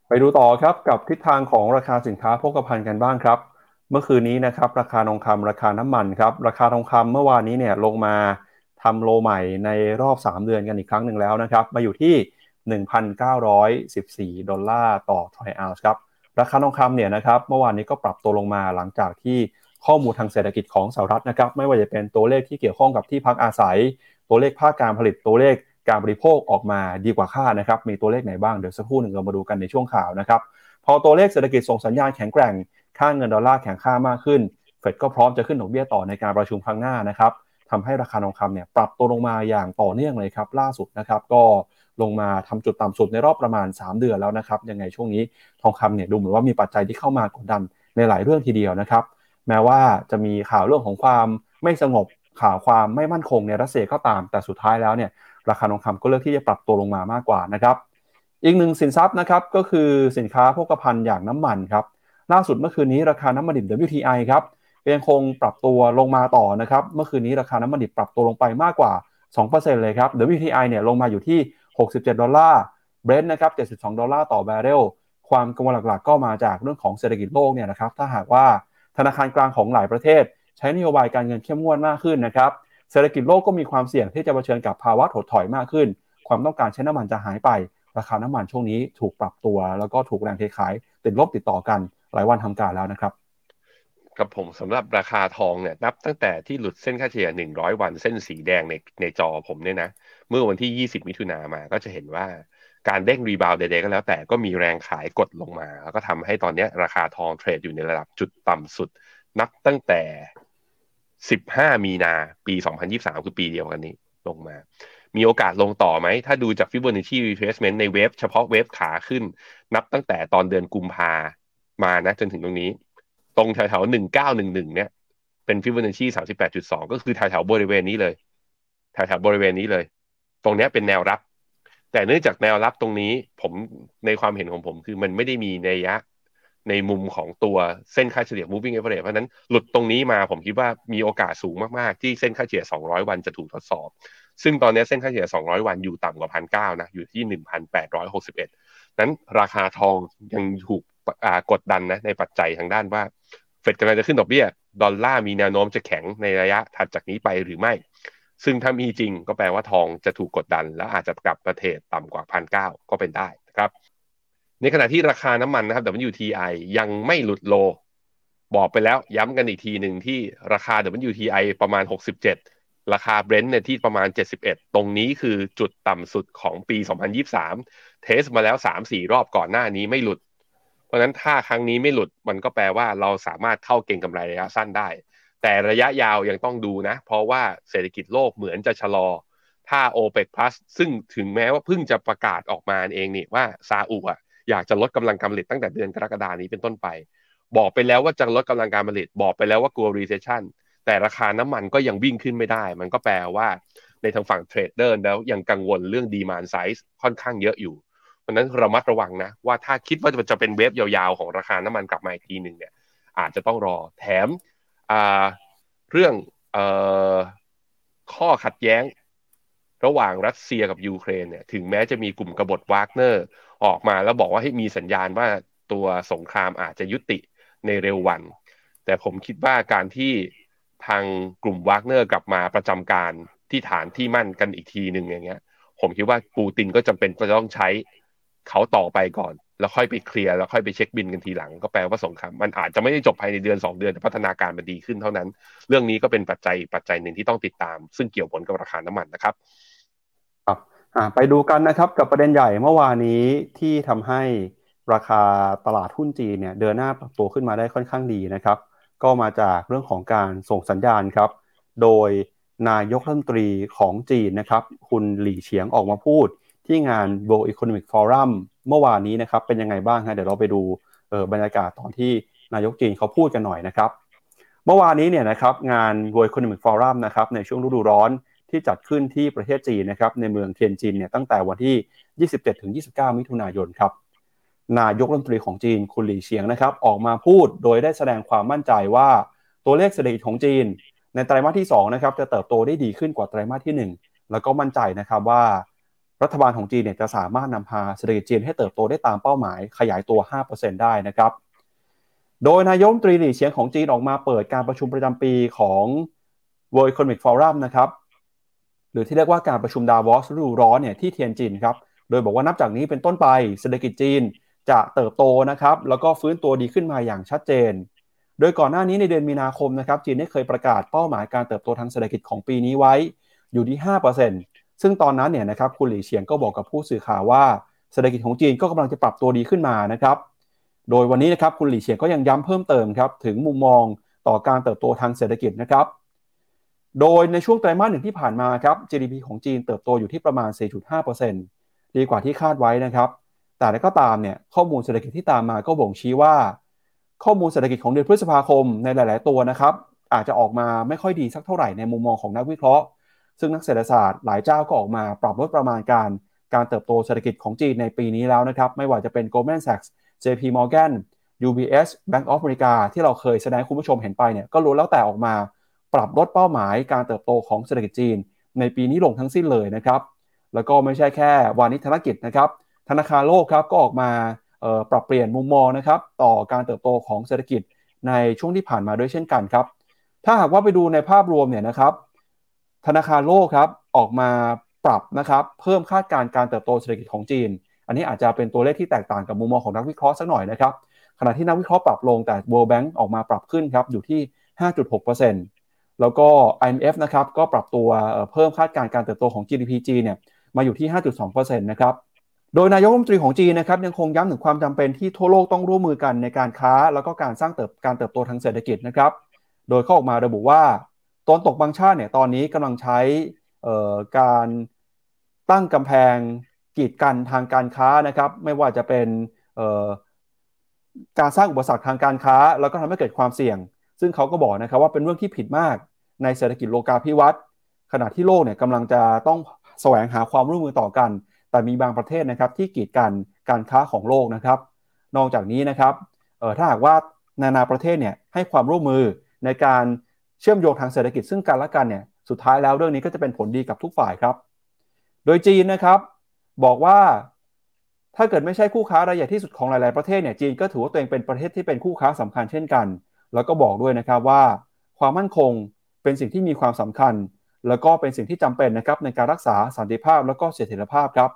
ไปดูต่อครับกับทิศทางของราคาสินค้าโภคภัณฑ์กันบ้างครับ เมื่อคืนนี้นะครับราคาทองคำราคาน้ำมันครับราคาทองคำเมื่อวานนี้เนี่ยลงมาทำ low ใหม่ในรอบ 3 เดือนกันอีกครั้งหนึ่งแล้วนะครับ มาอยู่ที่ 1,914 ดอลลาร์ต่อทรอยออนซ์ครับ ราคาทองคำเนี่ยนะครับ เมื่อวานนี้ก็ปรับตัวลงมาหลังจากที่ ข้อมูลทางเศรษฐกิจของสหรัฐนะครับ ไม่ว่าจะเป็นตัวเลขที่เกี่ยวข้องกับที่พักอาศัย ตัวเลขภาคการผลิตตัวเลขการบริโภคออกมาดีกว่าคาดนะครับ มีตัวเลขไหนบ้าง เดี๋ยวสักครู่หนึ่งเรามาดูกันในช่วงข่าวนะครับ พอตัวเลขเศรษฐกิจส่งสัญญาณแข็งแกร่ง ค่าเงินดอลลาร์แข็งค่ามากขึ้น เฟดก็พร้อมจะขึ้นดอกเบี้ยต่อในการประชุมครั้งหน้านะครับทำให้ราคาทองคำเนี่ยปรับตัวลงมาอย่างต่อเนื่องเลยครับ ล่าสุดนะครับก็ลงมาทำจุดต่ำสุดในรอบประมาณ 3 เดือนแล้วนะครับ ยังไงช่วงนี้ทองคำเนี่ยดูเหมือนว่ามีปัจจัยที่เข้ามากดดันในหลายเรื่องทีเดียวนะครับ แม้ว่าจะมีข่าวเรื่องของความไม่สงบข่าวความไม่มั่นคงในรัสเซียก็ตาม แต่สุดท้ายแล้วเนี่ยราคาทองคำก็เลือกที่จะปรับตัวลงมามากกว่านะครับอีกหนึ่งสินทรัพย์นะครับก็คือสินค้าโภคภัณฑ์อย่างน้ำมันครับล่าสุดเมื่อคืนนี้ราคาน้ำมันดิบ WTI ครับยังคงปรับตัวลงมาต่อนะครับเมื่อคืนนี้ราคาน้ำมันดิบปรับตัวลงไปมากกว่า 2%เลยครับ WTI เนี่ยลงมาอยู่ที่ 67 ดอลลาร์เบรนท์นะครับ 72 ดอลลาร์ต่อบาร์เรลความกังวลหลักๆ ก็มาจากเรื่องของเศรษฐกิจโลกเนี่ยนะครับถ้าหากว่า ธนาคารกลางของหลายประเทศ ใช้นโยบายการเงินเข้มงวดมากขึ้นนะครับเศรษฐกิจโลกก็มีความเสี่ยงที่จะเผชิญกับภาวะถดถอยมากขึ้น ความต้องการใช้น้ำมันจะหายไป ราคาน้ำมันช่วงนี้ถูกปรับตัว แล้วก็ถูกแรงเทขาย ติดลบติดต่อกันหลายวันทำการแล้วนะครับครับผมสำหรับราคาทองเนี่ยนับตั้งแต่ที่หลุดเส้นค่าเฉลี่ย 100 วันเส้นสีแดงในในจอผมเนี่ยนะ เมื่อวันที่ 20 มิถุนามาก็จะเห็นว่า การเด้ง rebound ใดๆก็แล้วแต่ก็มีแรงขายกดลงมา แล้วก็ทำให้ตอนนี้ราคาทองเทรดอยู่ในระดับจุดต่ำสุด นับตั้งแต่ 15 มีนาปี 2023 คือปีเดียวกันนี้ลงมา มีโอกาสลงต่อไหม ถ้าดูจาก Fibonacci retracement ใน wave เฉพาะ wave ขาขึ้น นับตั้งแต่ตอนเดือนกุมภามานะจนถึงตรงนี้ ตรงแถวๆ 1911 เนี่ย เป็น Fibonacci 38.2 ก็คือแถวๆบริเวณนี้เลยแถวๆบริเวณนี้เลย ตรงนี้เป็นแนวรับ แต่เนื่องจากแนวรับตรงนี้ผมในความเห็นของผมคือมันไม่ได้มีในยะในมุมของตัวเส้นค่าเฉลี่ย moving average เพราะนั้นหลุดตรงนี้มาผมคิดว่ามีโอกาสสูงมาก ๆ ที่เส้นค่าเฉลี่ย 200 วันจะถูกทดสอบ ซึ่งตอนนี้เส้นค่าเฉลี่ย 200 วันอยู่ต่ำกว่าพันเนะ อยู่ที่ 1,861 นั้นราคาทองยังถูกกดดันนะในปัจจัยทางด้านว่า เฟดกำลังจะขึ้นดอกเบี้ย ดอลลาร์มีแนวโน้มจะแข็งในระยะถัดจากนี้ไปหรือไม่ ซึ่งถ้ามีจริงก็แปลว่าทองจะถูกกดดัน และอาจจะกลับไปเทรดต่ำกว่าพันเก้าก็เป็นได้นะครับ ในขณะที่ราคาน้ำมันนะครับ WTI ยังไม่หลุด low บอกไปแล้วย้ำกันอีกทีหนึ่งที่ราคา WTI ประมาณ 67 ราคาเบรนท์เนี่ยที่ประมาณ 71 ตรงนี้คือจุดต่ำสุดของปี 2023 เทสมาแล้ว 3-4 รอบก่อนหน้านี้ไม่หลุด เพราะนั้นถ้าครั้งนี้ไม่หลุดมันก็แปลว่าเราสามารถเข้าเก็งกำไรระยะสั้นได้ แต่ระยะยาวยังต้องดูนะ เพราะว่าเศรษฐกิจโลกเหมือนจะชะลอ ถ้า OPEC Plus ซึ่งถึงแม้ว่าเพิ่งจะประกาศออกมาเองนี่ว่าซาอุอะอยากจะลดกำลังการผลิตตั้งแต่เดือนกรกฎานี้เป็นต้นไป บอกไปแล้วว่าจะลดกำลังการผลิต บอกไปแล้วว่ากลัว recession แต่ราคาน้ำมันก็ยังวิ่งขึ้นไม่ได้ มันก็แปลว่าในทางฝั่งเทรดเดอร์แล้วยังกังวลเรื่อง demand side ค่อนข้างเยอะอยู่เพราะนั้นระมัดระวังนะ ว่าถ้าคิดว่าจะเป็น wave ยาวๆ ของราคาน้ำมันกลับมาอีกทีหนึ่งเนี่ยอาจจะต้องรอแถม เรื่องอข้อขัดแย้ง ระหว่างรัสเซียกับยูเครนเนี่ยถึงแม้จะมีกลุ่มกบฏวากเนอร์ออกมาแล้วบอกว่าให้มีสัญญาณว่าตัวสงครามอาจจะยุติในเร็ววัน แต่ผมคิดว่าการที่ทางกลุ่มวากเนอร์กลับมาประจำการที่ฐานที่มั่นกันอีกทีหนึ่งอย่างเงี้ย ผมคิดว่าปูตินก็จำเป็นจะต้องใช้ เขาต่อไปก่อน แล้วค่อยไปเคลียร์แล้วค่อยไปเช็คบิลกันทีหลัง ก็แปลว่าสงครามมันอาจจะไม่ได้จบภายในเดือน 2 เดือนแต่พัฒนาการมันดีขึ้นเท่านั้น เรื่องนี้ก็เป็นปัจจัยปัจจัยหนึ่งที่ต้องติดตาม ซึ่งเกี่ยวผลกับราคาน้ำมันนะครับครับไปดูกันนะครับกับประเด็นใหญ่เมื่อวานนี้ที่ทำให้ราคาตลาดหุ้นจีนเนี่ยเดินหน้าปรับตัวขึ้นมาได้ค่อนข้างดีนะครับ ก็มาจากเรื่องของการส่งสัญญาณครับ โดยนายกรัฐมนตรีของจีนนะครับ คุณหลี่เฉียงออกมาพูด ที่งาน World Economic Forum เมื่อวานนี้นะครับเป็นยังไงบ้างฮะเดี๋ยวเราไปดูบรรยากาศตอนที่นายกจีนเขาพูดกันหน่อยนะครับ เมื่อวานนี้เนี่ยนะครับงาน World Economic Forum นะครับในช่วงฤดูร้อนที่จัดขึ้นที่ประเทศจีนนะครับในเมืองเทียนจินเนี่ยตั้งแต่วันที่ 27-29 มิถุนายนครับนายกรัฐมนตรีของจีนคุณหลี่เฉียงนะครับออกมาพูดโดยได้แสดงความมั่นใจว่าตัวเลขเศรษฐกิจของจีน ในไตรมาสที่2นะครับจะเติบโตได้ดีขึ้นกว่าไตรมาสที่ 1 แล้วก็มั่นใจนะครับว่า รัฐบาลของจีนเนี่ยจะสามารถนำพาเศรษฐกิจจีนให้เติบโตได้ตามเป้าหมายขยายตัว 5%ได้นะครับ โดยนายกรัฐมตรีหลี่เฉียงของจีนออกมาเปิดการประชุมประจำปีของ World Economic Forum นะครับ หรือที่เรียกว่าการประชุมดาวอสฤดูร้อนเนี่ยที่เทียนจินครับ โดยบอกว่านับจากนี้เป็นต้นไปเศรษฐกิจจีนจะเติบโตนะครับ แล้วก็ฟื้นตัวดีขึ้นมาอย่างชัดเจน โดยก่อนหน้านี้ในเดือนมีนาคมนะครับ จีนได้เคยประกาศเป้าหมายการเติบโตทางเศรษฐกิจของปีนี้ไว้อยู่ที่ 5% ซึ่งตอนนั้นเนี่ยนะครับคุณหลี่เฉียงก็บอกกับผู้สื่อข่าวว่าเศรษฐกิจของจีนก็กำลังจะปรับตัวดีขึ้นมานะครับ โดยวันนี้นะครับคุณหลี่เฉียงก็ยังย้ำเพิ่มเติมครับถึงมุมมองต่อการเติบโตทางเศรษฐกิจนะครับ โดยในช่วงไตรมาสหนึ่งที่ผ่านมาครับ GDP ของจีนเติบโตอยู่ที่ประมาณ 4.5%ดีกว่าที่คาดไว้นะครับ แต่ก็ตามเนี่ยข้อมูลเศรษฐกิจที่ตามมาก็บ่งชี้ว่า ข้อมูลเศรษฐกิจของเดือนพฤษภาคมในหลาย ๆ ตัวนะครับอาจจะออกมาไม่ค่อยดีสักเท่าไหร่ในมุมมองของนักวิเคราะห์ ซึ่งนักเศรษฐศาสตร์หลายเจ้าก็ออกมาปรับลดประมาณการ การเติบโตเศรษฐกิจของจีนในปีนี้แล้วนะครับ ไม่ว่าจะเป็น Goldman Sachs JP Morgan UBS Bank of America ที่เราเคยแสดงคุณผู้ชมเห็นไปเนี่ยก็รู้แล้วแต่ออกมาปรับลดเป้าหมายการเติบโตของเศรษฐกิจจีน ในปีนี้ลงทั้งสิ้นเลยนะครับ แล้วก็ไม่ใช่แค่วานิชธนกิจนะครับ ธนาคารโลกครับก็ออกมาปรับเปลี่ยนมุมมองนะครับต่อการเติบโตของเศรษฐกิจในช่วงที่ผ่านมาด้วยเช่นกันครับ ถ้าหากว่าไปดูในภาพรวมเนี่ยนะครับ ธนาคารโลกครับออกมาปรับนะครับเพิ่มคาดการณ์การเติบโตเศรษฐกิจของจีน อันนี้อาจจะเป็นตัวเลขที่แตกต่างกับมุมมองของนักวิเคราะห์สักหน่อยนะครับขณะที่นักวิเคราะห์ปรับลงแต่ World Bank ออกมาปรับขึ้นครับอยู่ที่ 5.6%แล้วก็ IMF นะครับก็ปรับตัวเพิ่มคาดการณ์การเติบโตของ GDP จีนเนี่ยมาอยู่ที่ 5.2%นะครับโดยนายกรัฐมนตรีของจีนนะครับยังคงย้ำถึงความจำเป็นที่ทั่วโลกต้องร่วมมือกันในการค้า แล้วก็การสร้างเติบการเติบโตทางเศรษฐกิจนะครับ โดยเขาออกมาระบุว่า ตอนตกบางชาติเนี่ยตอนนี้กำลังใช้การตั้งกำแพงกีดกันทางการค้านะครับ ไม่ว่าจะเป็นการสร้างอุปสรรคทางการค้า แล้วก็ทำให้เกิดความเสี่ยง ซึ่งเขาก็บอกนะครับว่าเป็นเรื่องที่ผิดมากในเศรษฐกิจโลกาภิวัตน์ขณะที่โลกเนี่ยกำลังจะต้องแสวงหาความร่วมมือต่อกัน แต่มีบางประเทศนะครับที่กีดกันการค้าของโลกนะครับ นอกจากนี้นะครับถ้าหากว่านานาประเทศเนี่ยให้ความร่วมมือในการ เชื่อมโยงทางเศรษฐกิจซึ่งกันและกันเนี่ยสุดท้ายแล้วเรื่องนี้ก็จะเป็นผลดีกับทุกฝ่ายครับ โดยจีนนะครับ บอกว่าถ้าเกิดไม่ใช่คู่ค้ารายใหญ่ที่สุดของหลาย ๆ ประเทศเนี่ยจีนก็ถือว่าตัวเองเป็นประเทศที่เป็นคู่ค้าสำคัญเช่นกัน แล้วก็บอกด้วยนะครับว่า ความมั่นคงเป็นสิ่งที่มีความสำคัญ แล้วก็เป็นสิ่งที่จำเป็นนะครับในการรักษาสันติภาพแล้วก็เสถียรภาพครับ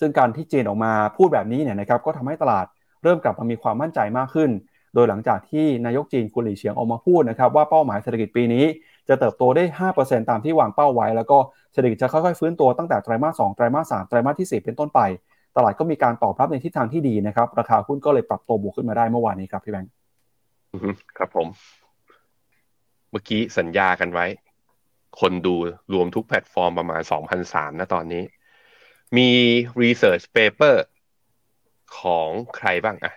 ซึ่งการที่จีนออกมาพูดแบบนี้เนี่ยนะครับก็ทำให้ตลาดเริ่มกลับมามีความมั่นใจมากขึ้น โดยหลังจากที่นายกจีนคุณหลี่เฉียงออกมาพูดนะครับว่าเป้าหมายเศรษฐกิจปีนี้ จะเติบโตได้ 5%ตามที่วางเป้าไว้ แล้วก็เศรษฐกิจจะค่อยๆ ฟื้นตัวตั้งแต่ไตรมาส2ไตรมาส3ไตรมาสที่ 4 เป็นต้นไป ตลาดก็มีการตอบรับในทิศทางที่ดีนะครับ ราคาหุ้นก็เลยปรับตัวบวกขึ้นมาได้เมื่อวานนี้ครับพี่แบงค์ครับผม เมื่อกี้สัญญากันไว้ คนดูรวมทุกแพลตฟอร์มประมาณ2,003นะตอนนี้ มี research paper ของใครบ้างอะ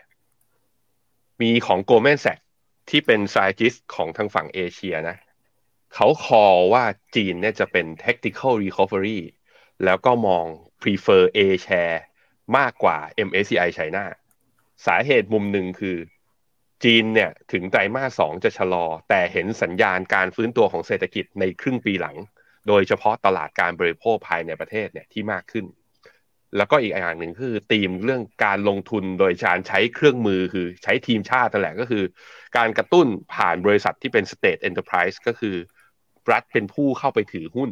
มีของ Goldman Sachs ที่เป็น scientist ของทางฝั่งเอเชียนะ เขาคอว่าจีนเนี่ยจะเป็น tactical recovery แล้วก็มอง prefer A share มากกว่า MSCI China สาเหตุมุมหนึ่งคือ จีนเนี่ยถึงไตรมาสสองจะชะลอ แต่เห็นสัญญาณการฟื้นตัวของเศรษฐกิจในครึ่งปีหลัง โดยเฉพาะตลาดการบริโภคภายในประเทศเนี่ยที่มากขึ้น แล้วก็อีกอย่างหนึ่งคือธีมเรื่องการลงทุนโดยการใช้เครื่องมือคือใช้ทีมชาติแหละก็คือ การกระตุ้นผ่านบริษัทที่เป็น state enterprise ก็คือ รัฐเป็นผู้เข้าไปถือหุ้น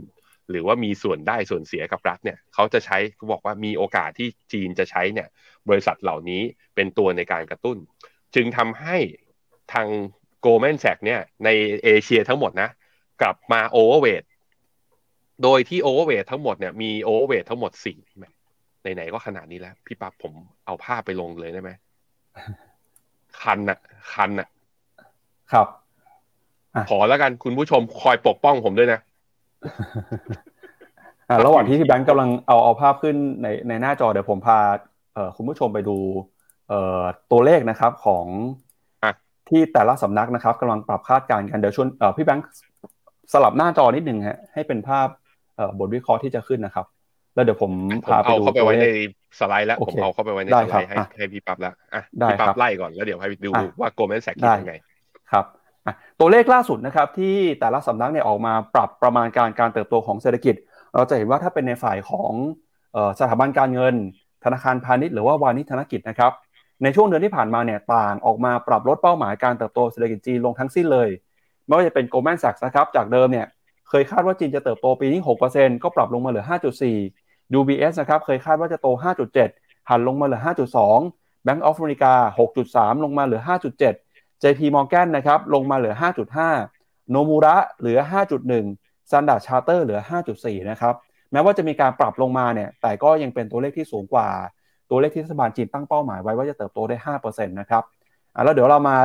หรือว่ามีส่วนได้ส่วนเสียกับรัฐเนี่ยเขาจะใช้เขาบอกว่ามีโอกาสที่จีนจะใช้เนี่ยบริษัทเหล่านี้เป็นตัวในการกระตุ้น จึงทำให้ทางGoldman Sachs เนี่ยในเอเชียทั้งหมดนะกลับมา overweight โดยที่ overweight ทั้งหมดเนี่ยมี overweight ทั้งหมดสี่ ไหนๆก็ขนาดนี้แล้ว พี่ปั๊บผมเอาภาพไปลงเลยได้ไหมคันอะคันอะครับขอแล้วกันคุณผู้ชมคอยปกป้องผมด้วยนะระหว่างที่พี่แบงค์กำลังเอาเอาภาพขึ้นในในหน้าจอเดี๋ยวผมพาเอ่อคุณผู้ชมไปดูเอ่อตัวเลขนะครับของที่แต่ละสำนักนะครับกำลังปรับคาดการณ์กันเดี๋ยวชวนเอ่อพี่แบงค์สลับหน้าจอนิดหนึ่งฮะให้เป็นภาพเอ่อบทวิเคราะห์ที่จะขึ้นนะครับ แล้วเดี๋ยวผมพาไปดูเอาเข้าไปไว้ในสไลด์แล้ว ผมเอาเข้าไปไว้ในสไลด์ให้ให้พี่ปั๊บแล้วอะพี่ปั๊บไล่ก่อนแล้วเดี๋ยวให้ดูว่าโกลแมนแซกคิดยังไงครับตัวเลขล่าสุดนะครับที่แต่ละสำนักเนี่ยออกมาปรับประมาณการการเติบโตของเศรษฐกิจ เราจะเห็นว่าถ้าเป็นในฝ่ายของสถาบันการเงิน ธนาคารพาณิชย์หรือว่าวานิชธนกิจนะครับในช่วงเดือนที่ผ่านมาเนี่ยต่างออกมาปรับลดเป้าหมายการเติบโตเศรษฐกิจจีนลงทั้งสิ้นเลย ไม่ว่าจะเป็น Goldman Sachs นะครับจากเดิมเนี่ยเคยคาดว่าจีนจะเติบโตปีนี้ 6%ก็ปรับลงมาเหลือ 5.4 UBS นะครับเคยคาดว่าจะโต 5.7 หันลงมาเหลือ 5.2 Bank of America 6.3 ลงมาเหลือ 5.7 JP Morgan นะครับลงมาเหลือ 5.5 โนมูระเหลือ 5.1 Standard Charter เหลือ 5.4 นะครับแม้ว่าจะมีการปรับลงมาเนี่ยแต่ก็ยังเป็นตัวเลขที่สูงกว่า ตัวเลขที่รัฐบาลจีนตั้งเป้าหมายไว้ว่าจะเติบโตได้ 5%นะครับแล้วเดี๋ยวเรามา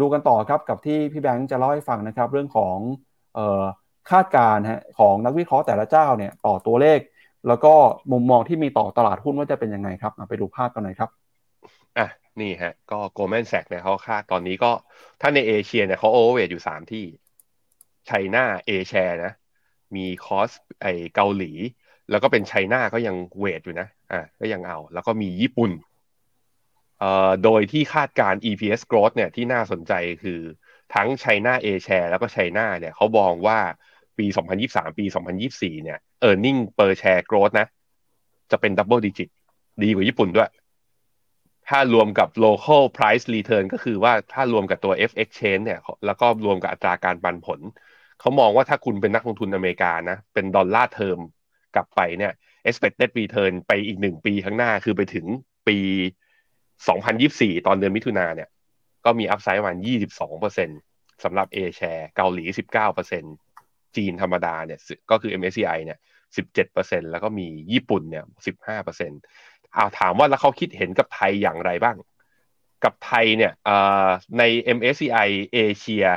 ดูกันต่อครับกับที่พี่แบงค์จะเล่าให้ฟังนะครับ เรื่องของออคาดการณ์ของนักวิเคราะห์แต่ละเจ้าเนี่ยต่อตัวเลข แล้วก็มุมมองที่มีต่อตลาดหุ้นว่าจะเป็นยังไงครับไปดูภาพกันหน่อยครับอะนี่ฮะ ก็โกลแมนแซกเนี่ยเขาคาดตอนนี้ก็ถ้าในเอเชียเนี่ยเขา overweight อยู่3ที่ China A share นะ มี KOSPI เกาหลี แล้วก็เป็น China ก็ยัง weight อยู่นะอะก็ยังเอา แล้วก็มีญี่ปุ่นเอ่อโดยที่คาดการ EPS growth เนี่ยที่น่าสนใจคือทั้ง China A share แล้วก็ China เนี่ยเขาบอกว่าปี 2023 ปี 2024 เนี่ย earning per share growth นะ จะเป็น double digit ดีกว่าญี่ปุ่นด้วย ถ้ารวมกับ local price return ก็คือว่าถ้ารวมกับตัว FX change เนี่ย แล้วก็รวมกับอัตราการปันผล เขามองว่าถ้าคุณเป็นนักลงทุนอเมริกานะ เป็นดอลลาร์เทอมกลับไปเนี่ย expected return ไปอีกหนึ่งปีข้างหน้าคือไปถึงปี 2024 ตอนเดือนมิถุนาเนี่ย ก็มี upside ประมาณ22%สำหรับ A share เกาหลี 19%จีนธรรมดาเนี่ยก็คือ MSCI เนี่ย 17%แล้วก็มีญี่ปุ่นเนี่ย15%เอาถามว่าแล้วเขาคิดเห็นกับไทยอย่างไรบ้าง กับไทยเนี่ยใน MSCI Asia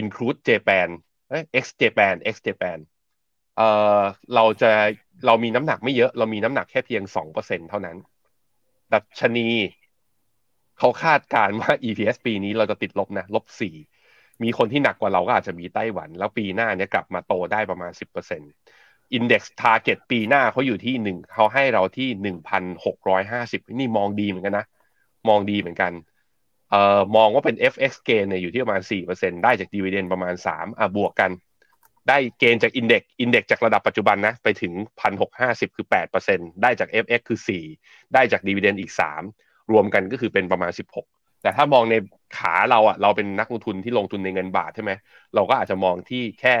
include Japan X Japan X Japan เออเราจะเรามีน้ำหนักไม่เยอะ เรามีน้ำหนักแค่เพียงสองเปอร์เซ็นเท่านั้น ดัชนีเขาคาดการว่า EPS ปีนี้เราจะติดลบนะลบสี่มีคนที่หนักกว่าเราก็อาจจะมีไต้หวัน แล้วปีหน้าเนี้ยกลับมาโตได้ประมาณสิบเป index target ปีหน้าเขาอยู่ที่หนึ่งเขาให้เราที่หนึ่งพันหกร้อยห้าสิบนี่มองดีเหมือนกันนะ มองดีเหมือนกันเอ่อมองว่าเป็น FX gain เนี่ยอยู่ที่ประมาณสี่เปอร์เซ็นได้จาก dividend ประมาณสามอะบวกกัน ได้ gain จาก index index จากระดับปัจจุบันนะไปถึงพันหกห้าสิบคือแปดเปอร์เซ็นได้จาก FX คือสี่ได้จาก dividend อีกสามรวมกันก็คือเป็นประมาณสิบหกแต่ถ้ามองในขาเราอะเราเป็นนักลงทุนที่ลงทุนในเงินบาทใช่ไหมเราก็อาจจะมองที่แค่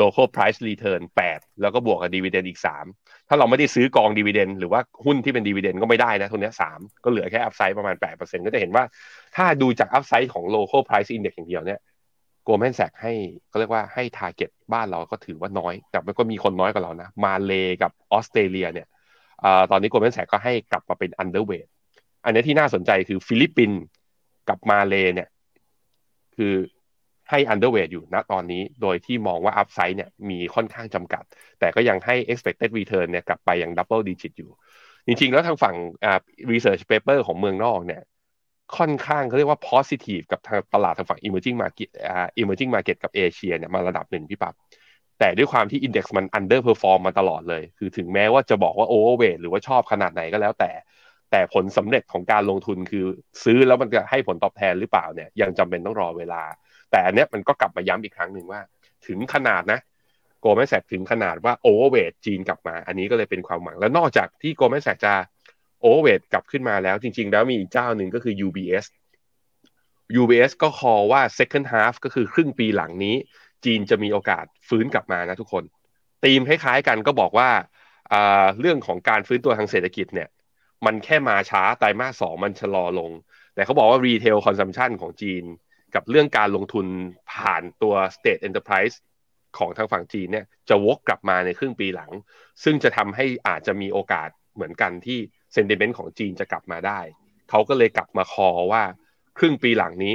local price return 8 แล้วก็บวกกับ dividend อีก 3 ถ้าเราไม่ได้ซื้อกอง dividend หรือว่าหุ้นที่เป็น dividend ก็ไม่ได้นะตรงนี้ 3 ก็เหลือแค่ upside ประมาณ 8%ก็จะเห็นว่า ถ้าดูจาก upside ของ local price index อย่างเดียวเนี่ย Goldman Sachs ให้ก็เรียกว่าให้ target บ้านเราก็ถือว่าน้อย แต่มันก็มีคนน้อยกว่าเรานะ มาเลกับออสเตรเลียเนี่ยอตอนนี้ Goldman Sachs ก็ให้กลับมาเป็น underweight อันนี้ที่น่าสนใจคือฟิลิปปินส์กับมาเลเนี่ย คือ ให้ underweight อยู่ณตอนนี้ โดยที่มองว่า upside เนี่ยมีค่อนข้างจำกัด แต่ก็ยังให้ expected return เนี่ยกลับไปยัง double digit อยู่ จริงๆ แล้วทางฝั่งอ่า research paper ของเมืองนอกเนี่ยค่อนข้างเขาเรียกว่า positive กับทางตลาดทางฝั่ง emerging market อ่า emerging market กับเอเชียเนี่ยมาระดับหนึ่งพี่ปับ๊บแต่ด้วยความที่ index มัน underperform มาตลอดเลย คือถึงแม้ว่าจะบอกว่า overweight หรือว่าชอบขนาดไหนก็แล้วแต่แต่ผลสำเร็จของการลงทุนคือซื้อแล้วมันจะให้ผลตอบแทนหรือเปล่าเนี่ยยังจำเป็นต้องรอเวลา แต่อันเนี้ยมันก็กลับมาย้ำอีกครั้งหนึ่งว่า ถึงขนาดนะโกลแมนแสกถึงขนาดว่า overweight จีนกลับมา อันนี้ก็เลยเป็นความหวัง แล้วนอกจากที่โกลแมนแสกจะ overweight กลับขึ้นมาแล้ว จริง ๆ แล้วมีอีกเจ้าหนึ่งก็คือ UBS UBS ก็คอว่า second half ก็คือครึ่งปีหลังนี้ จีนจะมีโอกาสฟื้นกลับมานะทุกคนธีมคล้ายๆกันก็บอกว่าเรื่องของการฟื้นตัวทางเศรษฐกิจเนี่ยมันแค่มาช้าไตรมาสสองมันชะลอลง แต่เขาบอกว่า retail consumption ของจีน กับเรื่องการลงทุนผ่านตัว state enterprise ของทางฝั่งจีนเนี่ยจะวกกลับมาในครึ่งปีหลัง ซึ่งจะทำให้อาจจะมีโอกาสเหมือนกันที่ sentiment ของจีนจะกลับมาได้ เขาก็เลยกลับมาคอว่าครึ่งปีหลังนี้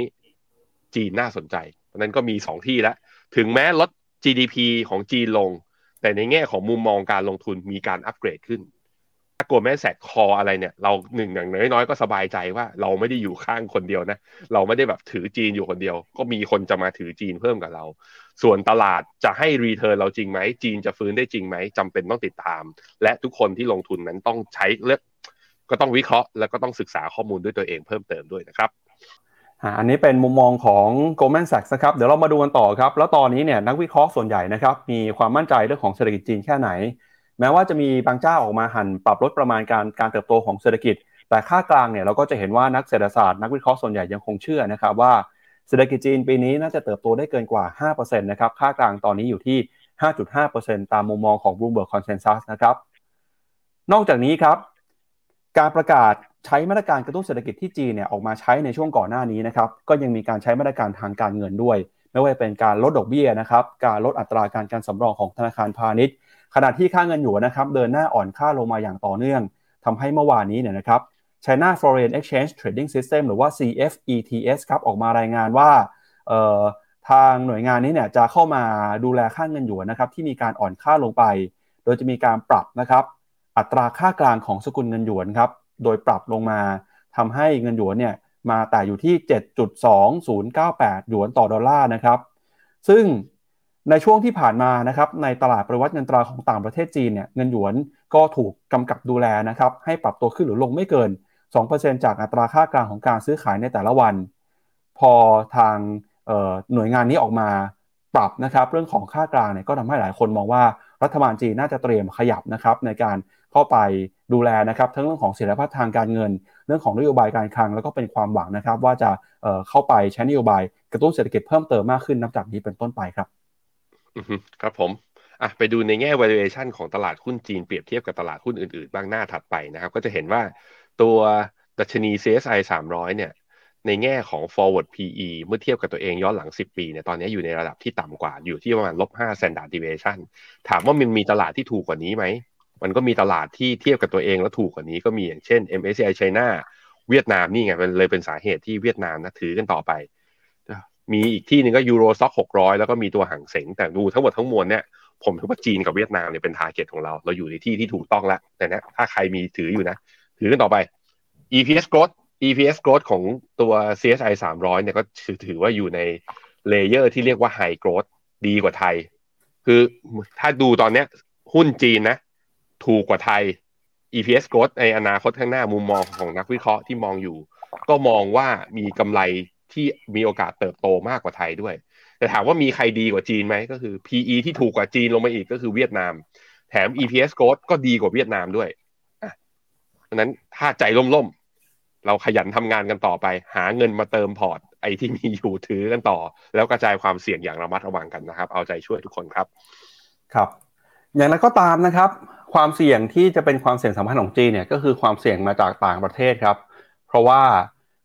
จีนน่าสนใจนั้นก็มีสองที่แล้ว ถึงแม้ลด GDP ของจีนลง แต่ในแง่ของมุมมองการลงทุนมีการอัปเกรดขึ้นากลัวแม่แสกคออะไรเนี่ย เราหนึ่งอย่างน้อยๆก็สบายใจว่า เราไม่ได้อยู่ข้างคนเดียวนะ เราไม่ได้แบบถือจีนอยู่คนเดียว ก็มีคนจะมาถือจีนเพิ่มกับเรา ส่วนตลาดจะให้รีเทิร์นเราจริงไหม จีนจะฟื้นได้จริงไหมจำเป็นต้องติดตาม และทุกคนที่ลงทุนนั้นต้องใช้เลือกก็ต้องวิเคราะห์ แล้วก็ต้องศึกษาข้อมูลด้วยตัวเองเพิ่มเติมด้วยนะครับอันนี้เป็นมุมมองของ Goldman Sachs นะครับ เดี๋ยวเรามาดูกันต่อครับ แล้วตอนนี้เนี่ยนักวิเคราะห์ส่วนใหญ่นะครับ มีความมั่นใจเรื่องของเศรษฐกิจจีนแค่ไหน แม้ว่าจะมีบางเจ้าออกมาหันปรับลดประมาณการการเติบโตของเศรษฐกิจ แต่ค่ากลางเนี่ยเราก็จะเห็นว่านักเศรษฐศาสตร์นักวิเคราะห์ส่วนใหญ่ยังคงเชื่อนะครับว่าเศรษฐกิจจีนปีนี้น่าจะเติบโตได้เกินกว่า 5%นะครับค่ากลางตอนนี้อยู่ที่ 5.5%ตามมุมมองของ Bloomberg Consensus นะครับนอกจากนี้ครับการประกาศใช้มาตรการกระตุ้นเศรษฐกิจที่จีนเนี่ยออกมาใช้ในช่วงก่อนหน้านี้นะครับก็ยังมีการใช้มาตรการทางการเงินด้วย ไม่ว่าจะเป็นการลดดอกเบี้ยนะครับการลดอัตราการการสำรองของธนาคารพาณิชย์ ขณะที่ค่าเงินหยวนนะครับเดินหน้าอ่อนค่าลงมาอย่างต่อเนื่องทำให้เมื่อวานนี้เนี่ยนะครับ China Foreign Exchange Trading System หรือว่า CFETS ครับออกมารายงานว่าทางหน่วยงานนี้เนี่ยจะเข้ามาดูแลค่าเงินหยวนนะครับที่มีการอ่อนค่าลงไป โดยจะมีการปรับนะครับอัตราค่ากลางของสกุลเงินหยวนครับโดยปรับลงมาทำให้เงินหยวนเนี่ยมาแต่อยู่ที่ 7.2098 หยวนต่อดอลลาร์นะครับซึ่ง ในช่วงที่ผ่านมานะครับในตลาดประวัติเงินตราของต่างประเทศจีนเนี่ยเงินหยวนก็ถูกกำกับดูแลนะครับให้ปรับตัวขึ้นหรือลงไม่เกิน 2%จากอัตราค่ากลางของการซื้อขายในแต่ละวัน พอทางหน่วยงานนี้ออกมาปรับนะครับเรื่องของค่ากลางเนี่ยก็ทำให้หลายคนมองว่ารัฐบาลจีนน่าจะเตรียมขยับนะครับในการเข้าไปดูแลนะครับทั้งเรื่องของเสถียรภาพทางการเงิน เรื่องของนโยบายการคลัง แล้วก็เป็นความหวังนะครับว่าจะเข้าไปใช้นโยบายกระตุ้นเศรษฐกิจเพิ่มเติมมากขึ้นนับจากนี้เป็นต้นไปครับ ครับผมอะไปดูในแง่ valuation ของตลาดหุ้นจีนเปรียบเทียบกับตลาดหุ้นอื่นๆ บ้างหน้าถัดไปนะครับ ก็จะเห็นว่าตัวดัชนี CSI 300 เนี่ย ในแง่ของ forward PE เมื่อเทียบกับตัวเองย้อนหลัง 10 ปีเนี่ยตอนนี้อยู่ในระดับที่ต่ำกว่าอยู่ที่ประมาณลบ5 standard deviation ถามว่ามันมีตลาดที่ถูกกว่านี้ไหม มันก็มีตลาดที่เทียบกับตัวเองแล้วถูกกว่านี้ก็มีอย่างเช่น MSCI China เวียดนามนี่ไงมันเลยเป็นสาเหตุที่เวียดนามนะถือกันต่อไป มีอีกที่หนึ่งก็ Euro Stoxx หกร้อยแล้วก็มีตัว Hang Seng แต่ดูทั้งหมดทั้งมวลเนี่ยผมคิดว่าจีนกับเวียดนามเนี่ยเป็น target ของเรา เราอยู่ในที่ที่ถูกต้องแล้วแต่นะถ้าใครมีถืออยู่นะ ถือกันต่อไป EPS growth EPS growth ของตัว CSI 300เนี่ยก็ถือว่าอยู่ใน layer ที่เรียกว่า high growth ดีกว่าไทย คือถ้าดูตอนเนี้ยหุ้นจีนนะ ถูกกว่าไทย EPS growth ในอนาคตข้างหน้ามุมมองของนักวิเคราะห์ที่มองอยู่ ก็มองว่ามีกำไร ที่มีโอกาสเติบโตมากกว่าไทยด้วย แต่ถามว่ามีใครดีกว่าจีนไหมก็คือ PE ที่ถูกกว่าจีนลงมาอีกก็คือเวียดนาม แถม EPS growth ก็ดีกว่าเวียดนามด้วยดังนั้นถ้าใจล่มๆ เราขยันทำงานกันต่อไป หาเงินมาเติมพอร์ตไอที่มีอยู่ถือกันต่อ แล้วกระจายความเสี่ยงอย่างระมัดระวังกันนะครับ เอาใจช่วยทุกคนครับ ครับ อย่างไรก็ตามนะครับ ความเสี่ยงที่จะเป็นความเสี่ยงสำคัญของจีนเนี่ยก็คือความเสี่ยงมาจากต่างประเทศครับ เพราะว่า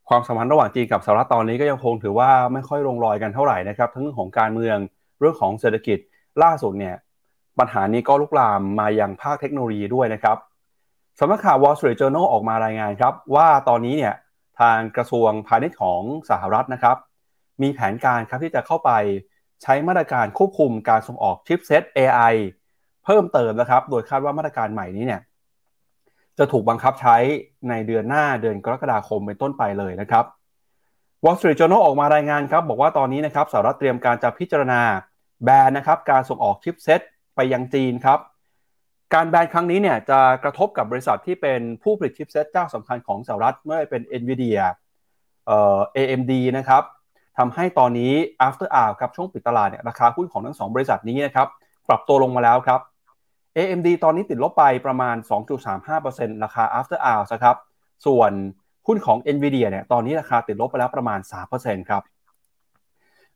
ความสัมพันธ์ระหว่างจีนกับสหรัฐตอนนี้ก็ยังคงถือว่าไม่ค่อยลงรอยกันเท่าไหร่นะครับทั้งเรื่องของการเมืองเรื่องของเศรษฐกิจล่าสุดเนี่ยปัญหานี้ก็ลุกลามมายังภาคเทคโนโลยีด้วยนะครับสำนักข่าว Wall Street Journal ออกมารายงานครับ ว่าตอนนี้เนี่ยทางกระทรวงพาณิชย์ของสหรัฐนะครับ มีแผนการครับที่จะเข้าไปใช้มาตรการควบคุมการส่งออกชิปเซต AI เพิ่มเติมนะครับ โดยคาดว่ามาตรการใหม่นี้เนี่ย จะถูกบังคับใช้ในเดือนหน้าเดือนกรกฎาคมเป็นต้นไปเลยนะครับ Wall Street Journal ออกมารายงานครับบอกว่าตอนนี้นะครับสหรัฐเตรียมการจะพิจารณาแบนนะครับการส่งออกชิปเซตไปยังจีนครับ การแบนครั้งนี้เนี่ยจะกระทบกับบริษัทที่เป็นผู้ผลิตชิปเซตเจ้าสำคัญของสหรัฐไม่ว่าเป็น NVIDIA เอ่อ AMD นะครับทำให้ตอนนี้ after hour ครับช่วงปิดตลาดเนี่ยราคาหุ้นของทั้งสองบริษัทนี้นะครับปรับตัวลงมาแล้วครับ AMD ตอนนี้ติดลบไปประมาณ 2.35%ราคา after hours ครับ ส่วนหุ้นของ NVIDIA เนี่ย ตอนนี้ราคาติดลบไปแล้วประมาณ 3%ครับ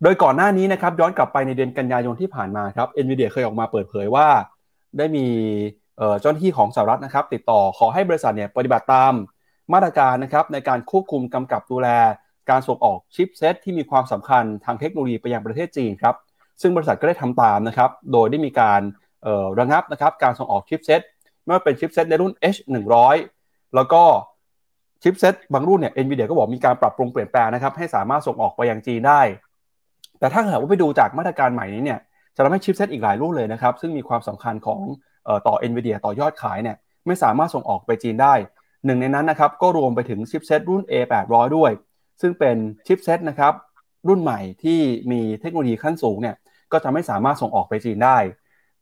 โดยก่อนหน้านี้นะครับ ย้อนกลับไปในเดือนกันยายนที่ผ่านมาครับ NVIDIA เคยออกมาเปิดเผยว่า ได้มีเจ้าหน้าที่ของสหรัฐนะครับ ติดต่อขอให้บริษัทเนี่ยปฏิบัติตามมาตรการนะครับในการควบคุมกำกับดูแล การส่งออกชิปเซตที่มีความสำคัญทางเทคโนโลยีไปยังประเทศจีนครับ ซึ่งบริษัทก็ได้ทำตามนะครับ โดยได้มีการ ระงับนะครับการส่งออกชิปเซ็ตไม่ว่าเป็น chipset ในรุ่น H100 แล้วก็ chipset บางรุ่นเนี่ย NVIDIA ก็บอกมีการปรับปรุงเปลี่ยนแปลงนะครับให้สามารถส่งออกไปยังจีนได้ แต่ถ้าหากว่าไปดูจากมาตรการใหม่นี้เนี่ยจะทำให้ chipset อีกหลายรุ่นเลยนะครับซึ่งมีความสำคัญของต่อ NVIDIA ต่อยอดขายเนี่ยไม่สามารถส่งออกไปจีนได้หนึ่งในนั้นนะครับก็รวมไปถึง chipset รุ่น A800 ด้วย ซึ่งเป็น chipset นะครับรุ่นใหม่ที่มีเทคโนโลยีขั้นสูงเนี่ยก็จะไม่สามารถส่งออกไปจีนได้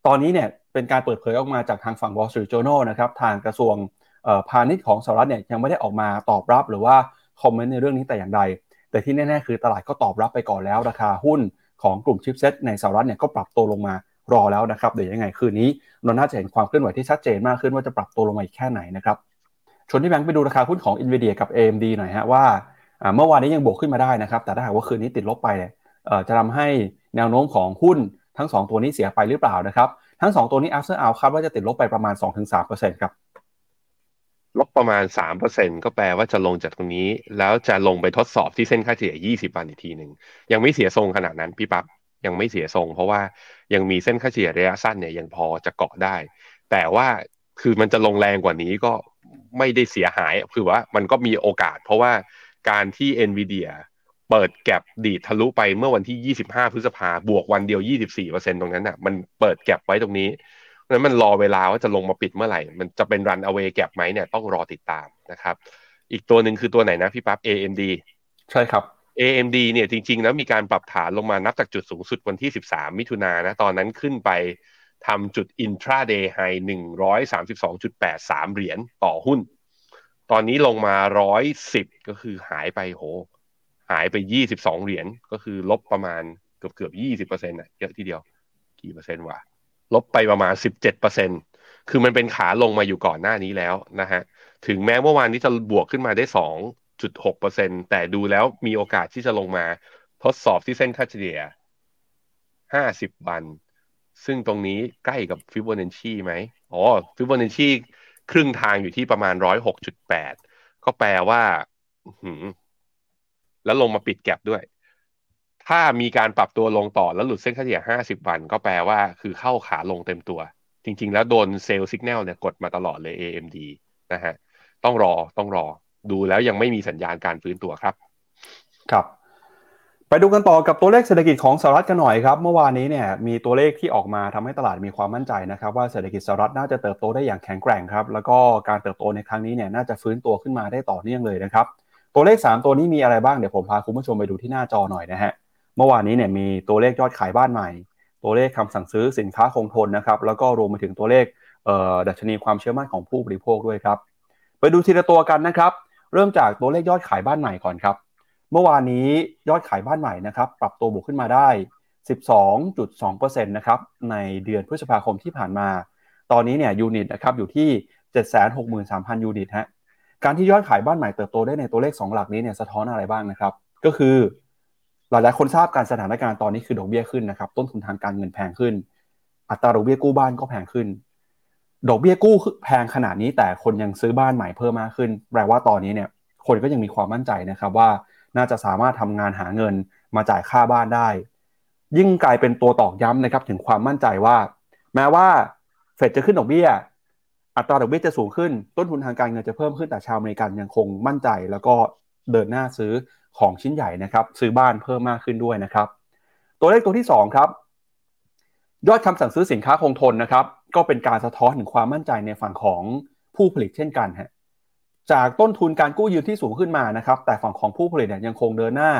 ตอนนี้เนี่ยเป็นการเปิดเผยออกมาจากทางฝั่ง Wall Street Journal นะครับทางกระทรวงพาณิชย์ของสหรัฐเนี่ยยังไม่ได้ออกมาตอบรับหรือว่าคอมเมนต์ในเรื่องนี้แต่อย่างใด แต่ที่แน่ๆ คือตลาดก็ตอบรับไปก่อนแล้ว ราคาหุ้นของกลุ่มชิปเซ็ตในสหรัฐเนี่ยก็ปรับตัวลงมารอแล้วนะครับเดี๋ยวยังไงคืนนี้เราน่าจะเห็นความเคลื่อนไหวที่ชัดเจนมากขึ้นว่าจะปรับตัวลงมาอีกแค่ไหนนะครับชวนที่แบงค์ไปดูราคาหุ้นของ NVIDIA กับ AMD หน่อยฮะว่าเมื่อวานนี้ยังบวกขึ้นมาได้นะครับแต่ถ้าหากว่าคืนนี้ติดลบไปเนี่ยจะทำให้แนวโน้มของหุ้น ทั้ง 2 ตัวนี้เสียไปหรือเปล่านะครับ ทั้ง 2 ตัวนี้ after hour คาดว่าจะติดลบไปประมาณ 2-3%ครับลบประมาณ 3%ก็แปลว่าจะลงจากตรงนี้ แล้วจะลงไปทดสอบที่เส้นค่าเฉลี่ย 20 วันอีกทีหนึ่ง ยังไม่เสียทรงขนาดนั้นพี่ปับ๊บยังไม่เสียทรง เพราะว่ายังมีเส้นค่าเฉลี่ยระยะสั้นเนี่ยยังพอจะเกาะได้ แต่ว่าคือมันจะลงแรงกว่านี้ก็ไม่ได้เสียหาย คือว่ามันก็มีโอกาส เพราะว่าการที่ NVIDIA เปิดแก็บดีดทะลุไปเมื่อวันที่ 25 พฤษภาบวกวันเดียว 24%ตรงนั้นอะ มันเปิดแก็บไว้ตรงนี้นั้นมันรอเวลาว่าจะลงมาปิดเมื่อไหร่ มันจะเป็นรันเอาไว้แก็บไหมเนี่ยต้องรอติดตามนะครับ อีกตัวหนึ่งคือตัวไหนนะพี่ปั๊บ AMD ใช่ครับ AMD เนี่ยจริงๆ แล้วมีการปรับฐานลงมานับจากจุดสูงสุดวันที่ 13 มิถุนายนนะ ตอนนั้นขึ้นไปทำจุด intraday high 132.83 เหรียญต่อหุ้น ตอนนี้ลงมา 110 ก็คือหายไปโห หายไป 22 เหรียญก็คือลบประมาณเกือบเกือบ 20%อะเยอะทีเดียว กี่เปอร์เซ็นต์วะลบไปประมาณ 17%คือมันเป็นขาลงมาอยู่ก่อนหน้านี้แล้วนะฮะถึงแม้เมื่อวานนี้จะบวกขึ้นมาได้ 2.6%แต่ดูแล้วมีโอกาสที่จะลงมาทดสอบที่เส้นค่าเฉลี่ย 50 วัน ซึ่งตรงนี้ใกล้กับฟิโบนัชชีไหมอ๋อฟิโบนัชชีครึ่งทางอยู่ที่ประมาณ 106.8 ก็แปลว่า แล้วลงมาปิด gap ด้วย ถ้ามีการปรับตัวลงต่อแล้วหลุดเส้นค่าเฉลี่ย 50 วัน ก็แปลว่าคือเข้าขาลงเต็มตัว จริง ๆ แล้วโดน sell สัญญาณเนี่ยกดมาตลอดเลย AMD นะฮะต้องรอต้องรอ ดูแล้วยังไม่มีสัญญาณการฟื้นตัวครับ ครับ ไปดูกันต่อกับตัวเลขเศรษฐกิจของสหรัฐกันหน่อยครับ เมื่อวานนี้เนี่ยมีตัวเลขที่ออกมาทำให้ตลาดมีความมั่นใจนะครับว่าเศรษฐกิจสหรัฐน่าจะเติบโตได้อย่างแข็งแกร่งครับ แล้วก็การเติบโตในครั้งนี้เนี่ยน่าจะฟื้นตัวขึ้นมาได้ต่อเนื่องเลยนะครับ ตัวเลข 3 ตัวนี้มีอะไรบ้างเดี๋ยวผมพาคุณผู้ชมไปดูที่หน้าจอหน่อยนะฮะเมื่อวานนี้เนี่ยมีตัวเลขยอดขายบ้านใหม่ ตัวเลขคำสั่งซื้อสินค้าคงทนนะครับแล้วก็รวมไปถึงตัวเลขดัชนีความเชื่อมั่นของผู้บริโภคด้วยครับ ไปดูทีละตัวกันนะครับ เริ่มจากตัวเลขยอดขายบ้านใหม่ก่อนครับ เมื่อวานนี้ยอดขายบ้านใหม่นะครับปรับตัวบวกขึ้นมาได้ 12.2%นะครับในเดือนพฤษภาคมที่ผ่านมา ตอนนี้เนี่ยยูนิตนะครับอยู่ที่ 763,000 ยูนิตฮะ การที่ยอดขายบ้านใหม่เติบโตได้ในตัวเลข 2 หลักนี้เนี่ยสะท้อนอะไรบ้างนะครับ ก็คือหลายๆคนทราบการสถานการณ์ตอนนี้คือดอกเบี้ยขึ้นนะครับ ต้นทุนทางการเงินแพงขึ้น อัตราดอกเบี้ยกู้บ้านก็แพงขึ้น ดอกเบี้ยกู้แพงขนาดนี้แต่คนยังซื้อบ้านใหม่เพิ่มมากขึ้น แปลว่าตอนนี้เนี่ย คนก็ยังมีความมั่นใจนะครับว่าน่าจะสามารถทำงานหาเงินมาจ่ายค่าบ้านได้ ยิ่งกลายเป็นตัวตอกย้ำนะครับถึงความมั่นใจว่า แม้ว่าเฟดจะขึ้นดอกเบี้ย อัตราดอกเบี้ยจะสูงขึ้น ต้นทุนทางการเงินจะเพิ่มขึ้นแต่ชาวอเมริกันยังคงมั่นใจ แล้วก็เดินหน้าซื้อของชิ้นใหญ่นะครับ ซื้อบ้านเพิ่มมากขึ้นด้วยนะครับ ตัวเลขตัวที่ 2 ครับ ยอดคำสั่งซื้อสินค้าคงทนนะครับ ก็เป็นการสะท้อนถึงความมั่นใจในฝั่งของผู้ผลิตเช่นกันฮะจากต้นทุนการกู้ยืมที่สูงขึ้นมานะครับ แต่ฝั่งของผู้ผลิตเนี่ยยังคงเดินหน้า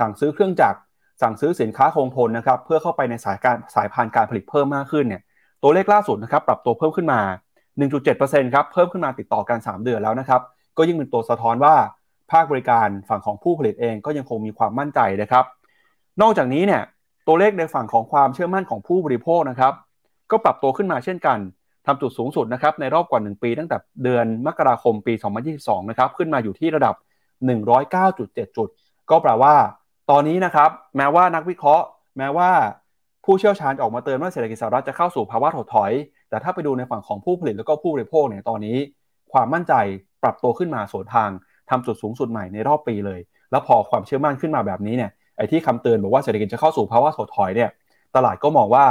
สั่งซื้อเครื่องจักรสั่งซื้อสินค้าคงทนนะครับ เพื่อเข้าไปในสายการสายพานการผลิตเพิ่มมากขึ้นเนี่ย ตัวเลขล่าสุดนะครับ ปรับตัวเพิ่มขึ้นมา 1.7%ครับ เพิ่มขึ้นมาติดต่อกัน 3 เดือนแล้วนะครับ ก็ยิ่งเป็นตัวสะท้อนว่าภาคบริการฝั่งของผู้ผลิตเองก็ยังคงมีความมั่นใจนะครับ นอกจากนี้เนี่ยตัวเลขในฝั่งของความเชื่อมั่นของผู้บริโภคนะครับ ก็ปรับตัวขึ้นมาเช่นกันทำจุดสูงสุดนะครับในรอบกว่า 1 ปี ตั้งแต่เดือนมกราคมปี 2022 นะครับขึ้นมาอยู่ที่ระดับ 109.7 จุด ก็แปลว่า ตอนนี้นะครับแม้ว่านักวิเคราะห์ แม้ว่าผู้เชี่ยวชาญออกมาเตือนว่าเศรษฐกิจสหรัฐจะเข้าสู่ภาวะถดถอย แต่ถ้าไปดูในฝั่งของผู้ผลิตแล้วก็ผู้บริโภคเนี่ยตอนนี้ ความมั่นใจปรับตัวขึ้นมาสวนทางทำจุดสูงสุดใหม่ในรอบปีเลย แล้วพอความเชื่อมั่นขึ้นมาแบบนี้เนี่ยไอ้ที่คำเตือนบอกว่าเศรษฐกิจจะเข้าสู่ภาวะถดถอยเนี่ยตลาดก็มองว่า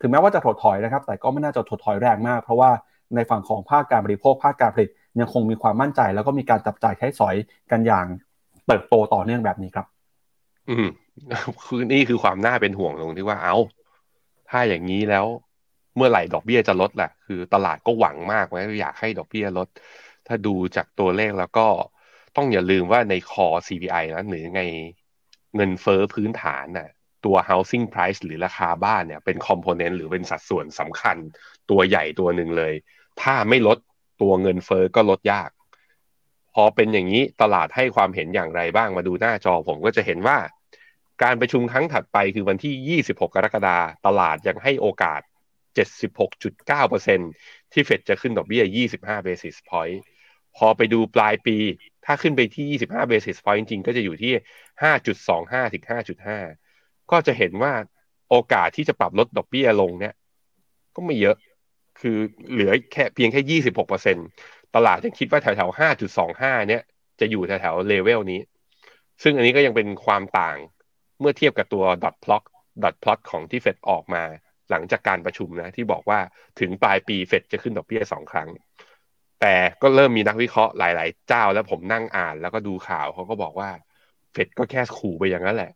ถึงแม้ว่าจะถดถอยนะครับ แต่ก็ไม่น่าจะถดถอยแรงมาก เพราะว่าในฝั่งของภาคการบริโภคภาคการผลิตยังคงมีความมั่นใจ แล้วก็มีการจับจ่ายใช้สอยกันอย่างเติบโตต่อเนื่องแบบนี้ครับ อืมคือนี่คือความน่าเป็นห่วงตรงที่ว่าเอา้า ถ้าอย่างนี้แล้ว เมื่อไหร่ดอกเบี้ยจะลดแหละคือตลาดก็หวังมากไว้อยากให้ดอกเบี้ยลด ถ้าดูจากตัวเลขแล้วก็ต้องอย่าลืมว่าในคอ CPI นะหรือไงเงินเฟอ้อพื้นฐานน่ะตัว housing price หรือราคาบ้านเนี่ยเป็นคอมโพเนนต์หรือเป็นสัดส่วนสำคัญตัวใหญ่ตัวหนึ่งเลย ถ้าไม่ลดตัวเงินเฟอ้อก็ลดยาก พอเป็นอย่างนี้ตลาดให้ความเห็นอย่างไรบ้างมาดูหน้าจอผมก็จะเห็นว่า การประชุมครั้งถัดไปคือวันที่ 26 กรกฎาตลาดยังให้โอกาส 76.9%ที่เฟดจะขึ้นดอกเบี้ย 25 basis point พอไปดูปลายปี ถ้าขึ้นไปที่ 25 basis point จริงๆก็จะอยู่ที่ 5.25ถึง5.5 ก็จะเห็นว่าโอกาสที่จะปรับลดดอกเบี้ยลงเนี่ย ก็ไม่เยอะ คือเหลือแค่เพียงแค่ 26%ตลาดยังคิดว่าแถวๆ 5.25 เนี่ย จะอยู่แถวๆเลเวลนี้ ซึ่งอันนี้ก็ยังเป็นความต่างเมื่อเทียบกับตัว dot plot dot plot ของที่เฟดออกมา หลังจากการประชุมนะที่บอกว่าถึงปลายปีเฟดจะขึ้นดอกเบี้ยสองครั้ง แต่ก็เริ่มมีนักวิเคราะห์หลาย ๆ เจ้าแล้วผมนั่งอ่านแล้วก็ดูข่าวเขาก็บอกว่าเฟดก็แค่ขู่ไปอย่างนั้นแหละ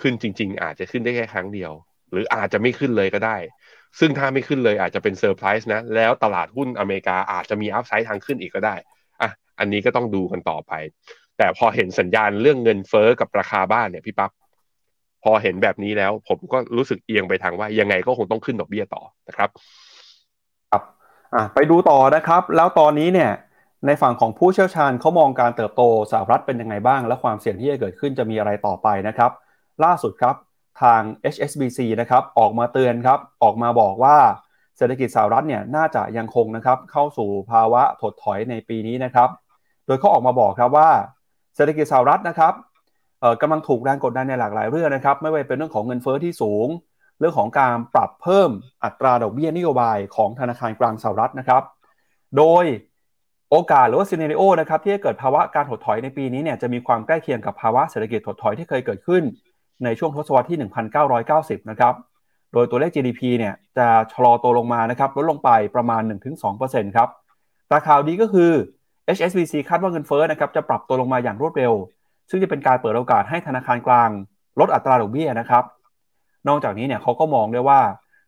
ขึ้นจริง ๆ อาจจะขึ้นได้แค่ครั้งเดียว หรืออาจจะไม่ขึ้นเลยก็ได้ ซึ่งถ้าไม่ขึ้นเลยอาจจะเป็นเซอร์ไพรส์นะแล้วตลาดหุ้นอเมริกาอาจจะมี upside ทางขึ้นอีกก็ได้อะอันนี้ก็ต้องดูกันต่อไป แต่พอเห็นสัญญาณเรื่องเงินเฟอ้อกับราคาบ้านเนี่ยพี่ปับ๊บ พอเห็นแบบนี้แล้ว ผมก็รู้สึกเอียงไปทางว่ายังไงก็คงต้องขึ้นดอกเบี้ยต่อนะครับครับอะไปดูต่อนะครับ แล้วตอนนี้เนี่ยในฝั่งของผู้เชี่ยวชาญเขามองการเติบโตสหรัฐเป็นยังไงบ้าง และความเสี่ยงที่จะเกิดขึ้นจะมีอะไรต่อไปนะครับ ล่าสุดครับทาง HSBC นะครับออกมาเตือนครับออกมาบอกว่าเศรษฐกิจสหรัฐเนี่ยน่าจะยังคงนะครับเข้าสู่ภาวะถดถอยในปีนี้นะครับ โดยเขาออกมาบอกครับว่า เศรษฐกิจสหรัฐนะครับ กำลังถูกแรงกดดันในหลากหลายเรื่องนะครับ ไม่ว่าเป็นเรื่องของเงินเฟอ้อที่สูง เรื่องของการปรับเพิ่มอัตราดอกเบี้ยนโยบายของธนาคารกลางสหรัฐนะครับ โดยโอกาสหรือว่าซีเนริโอนะครับที่จะเกิดภาวะการถดถอยในปีนี้เนี่ยจะมีความใกล้เคียงกับภาวะเศรษฐกิจถดถอยที่เคยเกิดขึ้น ในช่วงทศวรรษที่ 1990 นะครับ โดยตัวเลข GDP เนี่ยจะชะลอตัวลงมานะครับลดลงไปประมาณ 1-2%ครับแต่ข่าวดีก็คือ HSBC คาดว่าเงินเฟ้อนะครับจะปรับตัวลงมาอย่างรวดเร็ว ซึ่งจะเป็นการเปิดโอกาสให้ธนาคารกลางลดอัตราดอกเบี้ยนะครับ นอกจากนี้เนี่ยเขาก็มองด้วยว่า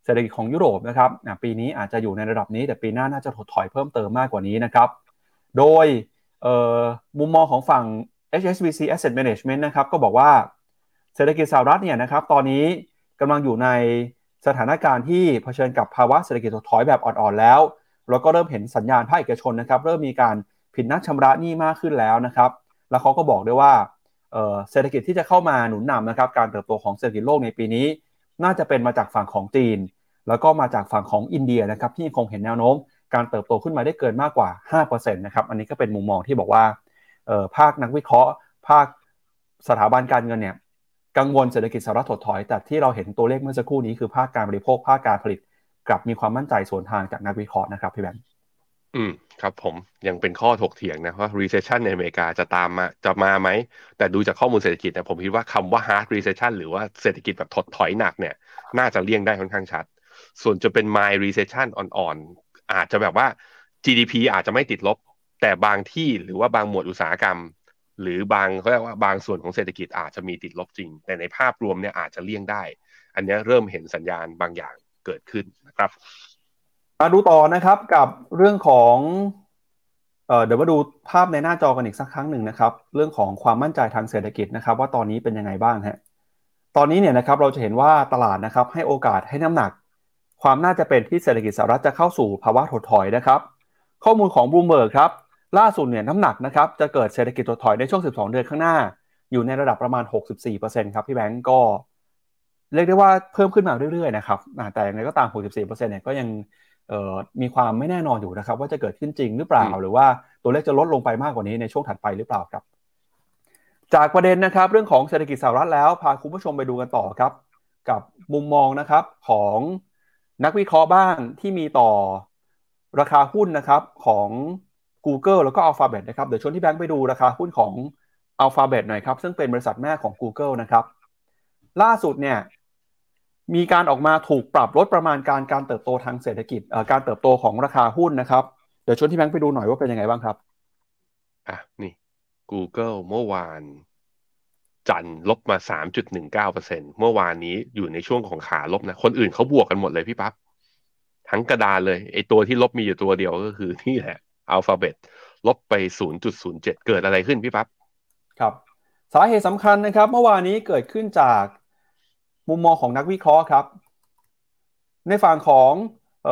เศรษฐกิจของยุโรปนะครับปีนี้อาจจะอยู่ในระดับนี้ แต่ปีหน้าน่าจะถดถอยเพิ่มเติมมากกว่านี้นะครับ โดยมุมมองของฝั่ง HSBC Asset Management นะครับก็บอกว่าเศรษฐกิจสหรัฐเนี่ยนะครับตอนนี้กำลังอยู่ในสถานการณ์ที่เผชิญกับภาวะเศรษฐกิจถดถอยแบบอ่อนๆแล้ว แล้วก็เริ่มเห็นสัญญาณภาคเอกชนนะครับ เริ่มมีการผิดนัดชำระหนี้มากขึ้นแล้วนะครับ แล้วเขาก็บอกด้วยว่าเศรษฐกิจที่จะเข้ามาหนุนนำนะครับการเติบโตของเศรษฐกิจโลกในปีนี้ น่าจะเป็นมาจากฝั่งของจีน แล้วก็มาจากฝั่งของอินเดียนะครับที่ยังคงเห็นแนวโน้ม การเติบโตขึ้นมาได้เกินมากกว่า5%นะครับอันนี้ก็เป็นมุมมองที่บอกว่าภาคนักวิเคราะห์ ภาคสถาบันการเงินเนี่ยกังวลเศรษฐกิจสหรัฐถดถอย แต่ที่เราเห็นตัวเลขเมื่อสักครู่นี้คือภาคการบริโภคภาคการผลิตกลับมีความมั่นใจส่วนทางจากนักวิเคราะห์นะครับพี่แบงค์ อืมครับผมยังเป็นข้อถกเถียงนะว่า recession ในอเมริกาจะตามมาจะมาไหม แต่ดูจากข้อมูลเศรษฐกิจเนี่ยผมคิดว่าคำว่า hard recession หรือว่าเศรษฐกิจแบบถดถอยหนักเนี่ย น่าจะเลี่ยงได้ค่อนข้างชัด ส่วนจะเป็น mild recession อ่อนๆ อาจจะแบบว่า GDP อาจจะไม่ติดลบ แต่บางที่หรือว่าบางหมวดอุตสาหกรรม หรือบางเขาเรียกว่าบางส่วนของเศรษฐกิจอาจจะมีติดลบจริง แต่ในภาพรวมเนี่ยอาจจะเลี่ยงได้ อันนี้เริ่มเห็นสัญญาณบางอย่างเกิดขึ้นนะครับ มาดูต่อนะครับกับเรื่องของเดี๋ยวมาดูภาพในหน้าจอกันอีกสักครั้งหนึ่งนะครับ เรื่องของความมั่นใจทางเศรษฐกิจนะครับ ว่าตอนนี้เป็นยังไงบ้างฮะตอนนี้เนี่ยนะครับเราจะเห็นว่าตลาดนะครับให้โอกาสให้น้ำหนัก ความน่าจะเป็นที่เศรษฐกิจสหรัฐจะเข้าสู่ภาวะถดถอยนะครับ ข้อมูลของบลูเบิร์กครับล่าสุดเนี่ยน้ำหนักนะครับจะเกิดเศรษฐกิจถดถอยในช่วง 12 เดือนข้างหน้า อยู่ในระดับประมาณ 64%ครับพี่แบงก์ก็เรียกได้ว่าเพิ่มขึ้นมาเรื่อยๆนะครับแต่อย่างไรก็ตาม 64%เนี่ยก็ยัง มีความไม่แน่นอนอยู่นะครับ ว่าจะเกิดขึ้นจริงหรือเปล่า หรือว่าตัวเลขจะลดลงไปมากกว่านี้ในช่วงถัดไปหรือเปล่าครับ จากประเด็นนะครับ เรื่องของเศรษฐกิจสหรัฐแล้วพาคุณผู้ชมไปดูกันต่อครับ กับมุมมองนะครับของนักวิเคราะห์บ้างที่มีต่อราคาหุ้นนะครับของ Google แล้วก็ Alphabet นะครับเดี๋ยวชวนที่แบงค์ไปดูราคาหุ้นของ Alphabet หน่อยครับ ซึ่งเป็นบริษัทแม่ของ Google นะครับ ล่าสุดเนี่ย มีการออกมาถูกปรับลดประมาณการการเติบโตทางเศรษฐกิจการเติบโตของราคาหุ้นนะครับ เดี๋ยวชวนที่แบงค์ไปดูหน่อยว่าเป็นยังไงบ้างครับ อะ นี่ Google เมื่อวาน จันลบมา 3.19%เมื่อวานนี้อยู่ในช่วงของขาลบนะ คนอื่นเขาบวกกันหมดเลยพี่ปับ๊บทั้งกระดานเลยไอตัวที่ลบมีอยู่ตัวเดียวก็คือนี่แหละอัลฟาเบตลบไป 0.07 เกิดอะไรขึ้นพี่ปับ๊บครับ สาเหตุสำคัญนะครับ เมื่อวานนี้เกิดขึ้นจาก มุมมองของนักวิเคราะห์ครับ ในฝั่งของ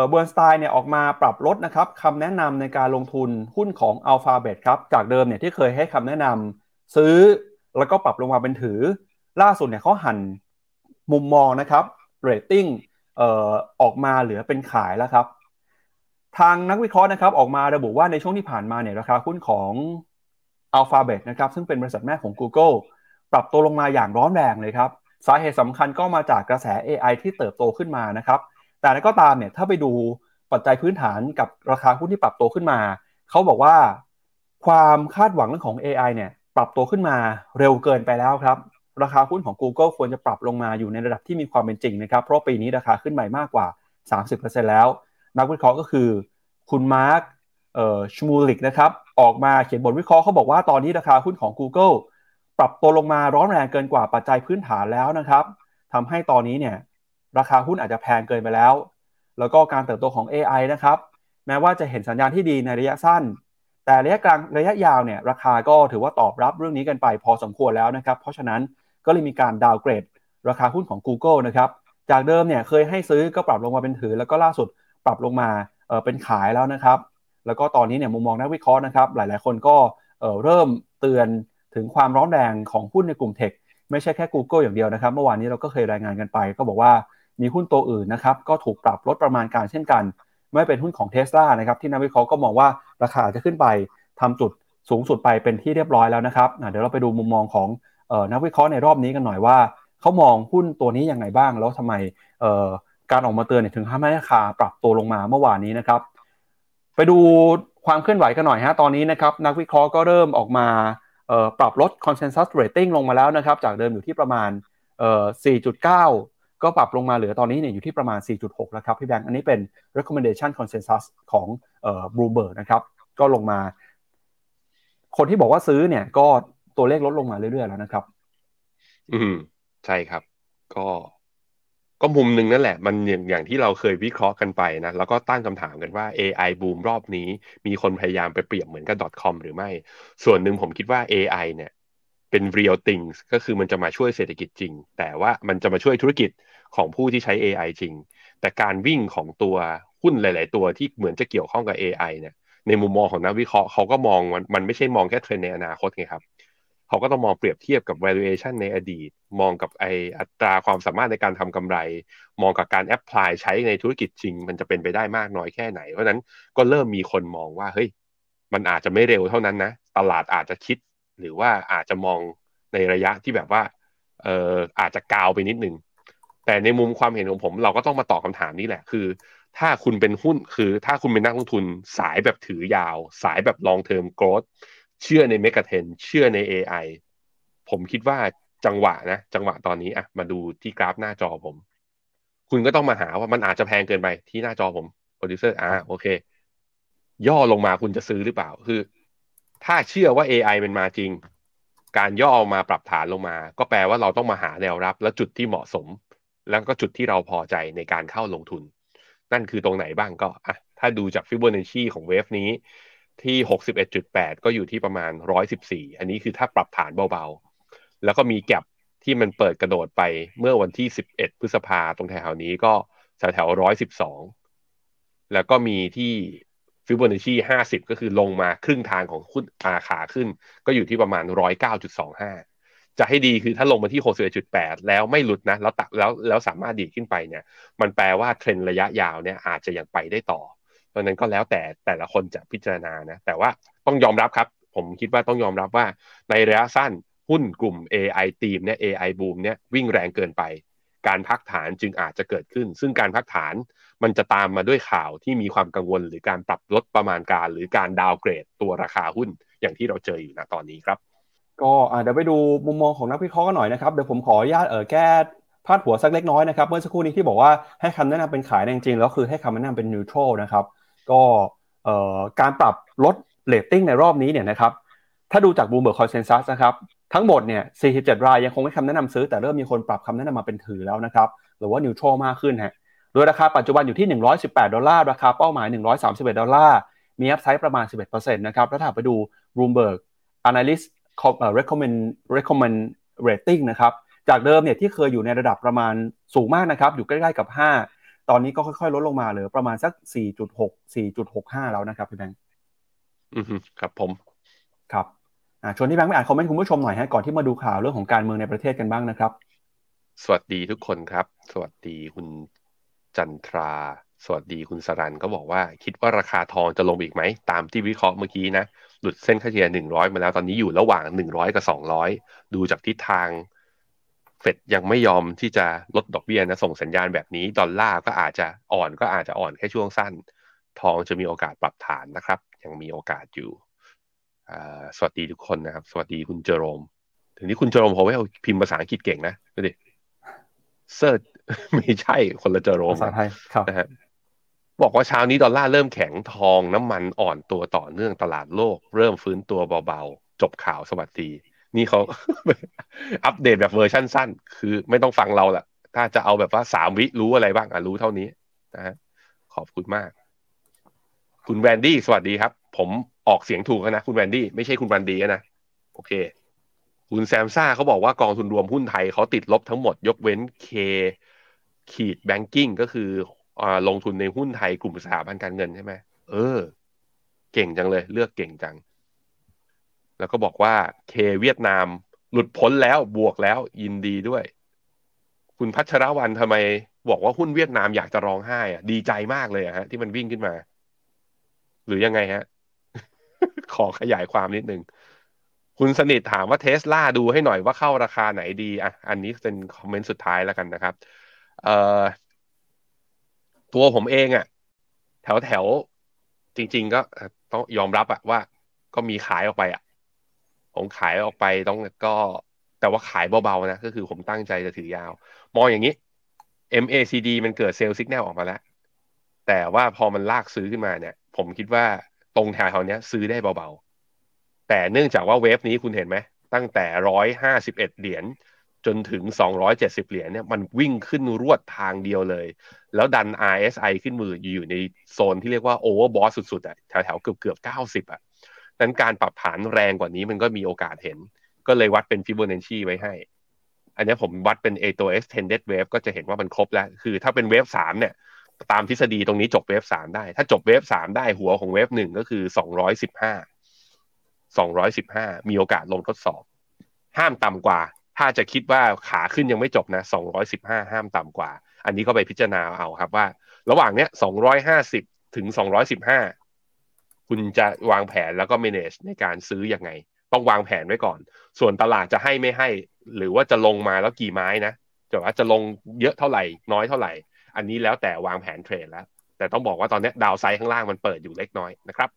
เบิร์นสไตน์เนี่ยออกมาปรับลดนะครับคำแนะนำในการลงทุนหุ้นของ a l p h a b e t ครับจากเดิมเนี่ยที่เคยให้คำแนะนำซื้อแล้วก็ปรับลงมาเป็นถือ ล่าสุดเนี่ยเขาหันมุมมองนะครับเรตติ้งออกมาเหลือเป็นขายแล้วครับทางนักวิเคราะห์นะครับออกมาระบุว่าในช่วงที่ผ่านมาเนี่ยราคาหุ้นของ Alphabet นะครับซึ่งเป็นบริษัทแม่ของ Google ปรับตัวลงมาอย่างร้อนแรงเลยครับ สาเหตุสำคัญก็มาจากกระแส AI ที่เติบโตขึ้นมานะครับ แต่ก็ตามเนี่ยถ้าไปดูปัจจัยพื้นฐานกับราคาหุ้นที่ปรับตัวขึ้นมา เขาบอกว่าความคาดหวังเรื่องของ AI เนี่ยปรับตัวขึ้นมาเร็วเกินไปแล้วครับ ราคาหุ้นของ Google ควรจะปรับลงมาอยู่ในระดับที่มีความเป็นจริงนะครับ เพราะปีนี้ราคาขึ้นใหม่มากกว่า 30%แล้ว นักวิเคราะห์ก็คือคุณมาร์คเอ่อชมูลิกนะครับออกมาเขียนบทวิเคราะห์เขาบอกว่าตอนนี้ราคาหุ้นของ Google ปรับตัวลงมาร้อนแรงเกินกว่าปัจจัยพื้นฐานแล้วนะครับทำให้ตอนนี้เนี่ยราคาหุ้นอาจจะแพงเกินไปแล้ว แล้วก็การเติบโตของ AI นะครับ แม้ว่าจะเห็นสัญญาณที่ดีในระยะสั้น แต่ระยะกลางระยะยาวเนี่ยราคาก็ถือว่าตอบรับเรื่องนี้กันไปพอสมควรแล้วนะครับ เพราะฉะนั้นก็เลยมีการดาวเกรด ราคาหุ้นของ Google นะครับ จากเดิมเนี่ยเคยให้ซื้อก็ปรับลงมาเป็นถือ แล้วก็ล่าสุดปรับลงมาเเป็นขายแล้วนะครับ แล้วก็ตอนนี้เนี่ยมุมมองนักวิเคราะห์นะครับ หลาย ๆ คนก็เริ่มเตือน ถึงความร้อนแรงของหุ้นในกลุ่มเทคไม่ใช่แค่ Google อย่างเดียวนะครับ เมื่อวานนี้เราก็เคยรายงานกันไป ก็บอกว่ามีหุ้นตัวอื่นนะครับก็ถูกปรับลดประมาณการเช่นกัน ไม่เป็นหุ้นของเทสลานะครับที่นักวิเคราะห์ก็มองว่าราคาจะขึ้นไปทำจุดสูงสุดไปเป็นที่เรียบร้อยแล้วนะครับเดี๋ยวเราไปดูมุมมองของนักวิเคราะห์ในรอบนี้กันหน่อยว่าเขามองหุ้นตัวนี้ยังไงบ้าง แล้วทำไมการออกมาเตือนถึงทำให้ราคาปรับตัวลงมาเมื่อวานนี้นะครับ ไปดูความเคลื่อนไหวกันหน่อยฮะตอนนี้นะครับนักวิเคราะห์ก็เริ่มออกมา ปรับลด consensus rating ลงมาแล้วนะครับจากเดิมอยู่ที่ประมาณ 4.9 ก็ปรับลงมาเหลือตอนนี้เนี่ยอยู่ที่ประมาณ 4.6 แล้วครับพี่แบงค์อันนี้เป็น recommendation consensus ของบลูเบิร์ดนะครับก็ลงมา คนที่บอกว่าซื้อเนี่ยก็ตัวเลขลดลงมาเรื่อยๆแล้วนะครับ อืมใช่ครับ ก็ ก็มุมหนึ่งนั่นแหละ มันอย่างอย่างที่เราเคยวิเคราะห์กันไปนะ แล้วก็ตั้งคำถามกันว่า AI บูมรอบนี้ มีคนพยายามไปเปรียบเหมือนกับ .com หรือไม่ ส่วนหนึ่งผมคิดว่า AI เนี่ย เป็น real things ก็คือมันจะมาช่วยเศรษฐกิจจริง แต่ว่ามันจะมาช่วยธุรกิจของผู้ที่ใช้ AI จริง แต่การวิ่งของตัวหุ้นหลาย ๆ ตัวที่เหมือนจะเกี่ยวข้องกับ AI เนี่ย ในมุมมองของนักวิเคราะห์เขาก็มองมันมันไม่ใช่มองแค่เทรนในอนาคตไงครับ เขาก็ต้องมองเปรียบเทียบกับ valuation ในอดีต มองกับไออัตราความสามารถในการทำกำไร มองกับการแอพพลายใช้ในธุรกิจจริง มันจะเป็นไปได้มากน้อยแค่ไหน เพราะนั้นก็เริ่มมีคนมองว่าเฮ้ยมันอาจจะไม่เร็วเท่านั้นนะ ตลาดอาจจะคิด หรือว่าอาจจะมองในระยะที่แบบว่าเอออาจจะกาวไปนิดนึงแต่ในมุมความเห็นของผม เราก็ต้องมาตอบคาถามนี้แหละคือ ถ้าคุณเป็นหุ้นคือ ถ้าคุณเป็นนักลงทุนสายแบบถือยาว สายแบบ long term growth เชื่อใน megatrend เชื่อใน AI ผมคิดว่าจังหวะนะ จังหวะตอนนี้อะมาดูที่กราฟหน้าจอผม คุณก็ต้องมาหาว่ามันอาจจะแพงเกินไปที่หน้าจอผมโปรดิวเซอร์อ่าโอเค ย่อลงมาคุณจะซื้อหรือเปล่าคือ ถ้าเชื่อว่า AI เป็นมาจริง การย่อมาปรับฐานลงมา ก็แปลว่าเราต้องมาหาแนวรับ และจุดที่เหมาะสม แล้วก็จุดที่เราพอใจในการเข้าลงทุน นั่นคือตรงไหนบ้างก็อะถ้าดูจากฟิบโบนัชชีของ wave นี้ ที่ 61.8 ก็อยู่ที่ประมาณ 114 อันนี้คือถ้าปรับฐานเบาๆ แล้วก็มีแก็บที่มันเปิดกระโดดไปเมื่อวันที่ 11 พฤษภาตรงแถวนี้ก็แถวแถว112 แล้วก็มีที่ฟิบอนัชชี50 ก็คือลงมาครึ่งทางของขึ้นอาขาขึ้น ก็อยู่ที่ประมาณ 109.25 จะให้ดีคือถ้าลงมาที่ 61.8 แล้วไม่หลุดนะ แล้วตักแล้วแล้วสามารถดีขึ้นไปเนี่ย มันแปลว่าเทรนระยะยาวเนี่ยอาจจะยังไปได้ต่อ เพราะนั้นก็แล้วแต่แต่ละคนจะพิจารณานะแต่ว่าต้องยอมรับครับ ผมคิดว่าต้องยอมรับว่าในระยะสั้นหุ้นกลุ่ม AI ทีมเนี่ย AI boom เนี่ยวิ่งแรงเกินไป การพักฐานจึงอาจจะเกิดขึ้น ซึ่งการพักฐานมันจะตามมาด้วยข่าวที่มีความกังวล หรือการปรับลดประมาณการ หรือการดาวเกรดตัวราคาหุ้นอย่างที่เราเจออยู่ณตอนนี้ครับก็เดี๋ยวไปดูมุมมองของนักวิเคราะห์กันหน่อยนะครับเดี๋ยวผมขออนุญาตเออแก้พาดหัวสักเล็กน้อยนะครับเมื่อสักครู่นี้ที่บอกว่าให้คำแนะนำเป็นขายจริงๆแล้วคือให้คำแนะนำเป็น neutral นะครับ ก็การปรับลดเลตติ้งในรอบนี้เนี่ยนะครับถ้าดูจาก Bloomberg consensus นะครับทั้งหมดเนี่ย 47 รายยังคงให้คำแนะนำซื้อ แต่เริ่มมีคนปรับคำแนะนำมาเป็นถือแล้วนะครับหรือว่า neutral มากขึ้นฮะโดยราคาปัจจุบันอยู่ที่ 118 ดอลลาร์ ราคาเป้าหมาย 131 ดอลลาร์ มี upside ประมาณ 11%นะครับแล้วถ้าไปดู Bloomberg Analyst recommend recommend rating นะครับจากเดิมเนี่ยที่เคยอยู่ในระดับประมาณสูงมากนะครับอยู่ใกล้ๆกับ 5 ตอนนี้ก็ค่อยๆ ลดลงมาเหลือประมาณสัก 4.6 4.65 แล้วนะครับพี่แบงค์อืมครับผม ครับชวนที่แบงค์ไปอ่านคอมเมนต์คุณผู้ชมหน่อยฮะก่อนที่มาดูข่าวเรื่องของการเมืองในประเทศกันบ้างนะครับ สวัสดีทุกคนครับ สวัสดีคุณจันทรา สวัสดีคุณสรันก็บอกว่า คิดว่าราคาทองจะลงอีกไหม ตามที่วิเคราะห์เมื่อกี้นะ หลุดเส้นค่าเฉลี่ยหนึ่งร้อยมาแล้วตอนนี้อยู่ระหว่างหนึ่งร้อยกับสองร้อยดูจากทิศทาง เฟดยังไม่ยอมที่จะลดดอกเบี้ยนะส่งสัญญาณแบบนี้ ดอลลาร์ก็อาจจะอ่อนก็อาจจะอ่อนแค่ช่วงสั้น ทองจะมีโอกาสปรับฐานนะครับ ยังมีโอกาสอยู่สวัสดีทุกคนนะครับ สวัสดีคุณเจอโรม ถึงที่คุณเจอโรมเขาไว้พิมพ์ภาษาอังกฤษเก่งนะดูดิเซิร์ชไม่ใช่คนละเจอโรมภาษาไทยครับนะฮะบอกว่าเช้านี้ดอลลาร์เริ่มแข็งทองน้ำมันอ่อนตัวต่อเนื่องตลาดโลก เริ่มฟื้นตัวเบาๆ จบข่าวสวัสดี นี่เขาอัปเดตแบบเวอร์ชั่นสั้น คือไม่ต้องฟังเราแหละถ้าจะเอาแบบว่าสามวิรู้อะไรบ้างอะรู้เท่านี้นะฮะขอบคุณมาก คุณแวนดี้สวัสดีครับ ผมออกเสียงถูกนะ คุณแวนดี้ไม่ใช่คุณวันดีนะ โอเค คุณแซมซ่าเขาบอกว่ากองทุนรวมหุ้นไทยเขาติดลบทั้งหมด ยกเว้น Kขีดแบงกิ้งก็คืออลงทุนในหุ้นไทยกลุ่มสถาบันการเงินใช่ไหมเออ เก่งจังเลย เลือกเก่งจัง แล้วก็บอกว่าเคเวียดนาม หลุดพ้นแล้วบวกแล้วยินดีด้วย คุณพัชรวันทำไมบอกว่าหุ้นเวียดนามอยากจะร้องไห้อะดีใจมากเลยอะฮะ ที่มันวิ่งขึ้นมา หรือยังไงฮะ ขอขยายความนิดนึง คุณสนิทถามว่าเทสลาดูให้หน่อยว่าเข้าราคาไหนดีอะอันนี้เป็นคอมเมนต์สุดท้ายแล้วกันนะครับ เอ่อตัวผมเองอะ่ะ แถวแถวจริง ๆ ก็ต้องยอมรับอะว่า ก็มีขายออกไปอะ ผมขายออกไปต้องก็ แต่ว่าขายเบาๆนะ ก็คือผมตั้งใจจะถือยาว มองอย่างนี้ MACD มันเกิดเซลล์สัญญาณออกมาแล้ว แต่ว่าพอมันลากซื้อขึ้นมาเนี่ย ผมคิดว่าตรงแถวๆนี้ซื้อได้เบาๆ แต่เนื่องจากว่าเวฟนี้คุณเห็นไหม ตั้งแต่ร้อยห้าสิบเอ็ดเหรียญจนถึงสองร้อยเจ็ดสิบเหรียญเนี่ยมันวิ่งขึ้นรวดทางเดียวเลย แล้วดัน RSI ขึ้นมาอยู่ในโซนที่เรียกว่า overbought สุดๆอะแถวๆเกือบเกือบเก้าสิบอะ นั้นการปรับฐานแรงกว่านี้มันก็มีโอกาสเห็น ก็เลยวัดเป็นฟิโบนัชชีไว้ให้ อันนี้ผมวัดเป็น ไอ้ตัว extended wave ก็จะเห็นว่ามันครบแล้ว คือถ้าเป็น wave สามเนี่ย ตามทฤษฎีตรงนี้จบ wave สามได้ ถ้าจบ wave สามได้หัวของ wave หนึ่งก็คือสองร้อยสิบห้าสองร้อยสิบห้ามีโอกาสลงทดสอบ ห้ามต่ำกว่า ถ้าจะคิดว่าขาขึ้นยังไม่จบนะสองร้อยสิบห้าห้ามต่ำกว่า อันนี้ก็ไปพิจารณาเอาครับว่า ระหว่างเนี้ยสองร้อยห้าสิบถึงสองร้อยสิบห้า คุณจะวางแผนแล้วก็ manage ในการซื้ออยังไง ต้องวางแผนไว้ก่อน ส่วนตลาดจะให้ไม่ให้ หรือว่าจะลงมาแล้วกี่ไม้นะจะว่าจะลงเยอะเท่าไหร่ น้อยเท่าไหร่ อันนี้แล้วแต่วางแผนเทรดแล้ว แต่ต้องบอกว่าตอนนี้ดาวไซด์ข้างล่างมันเปิดอยู่เล็กน้อยนะครับ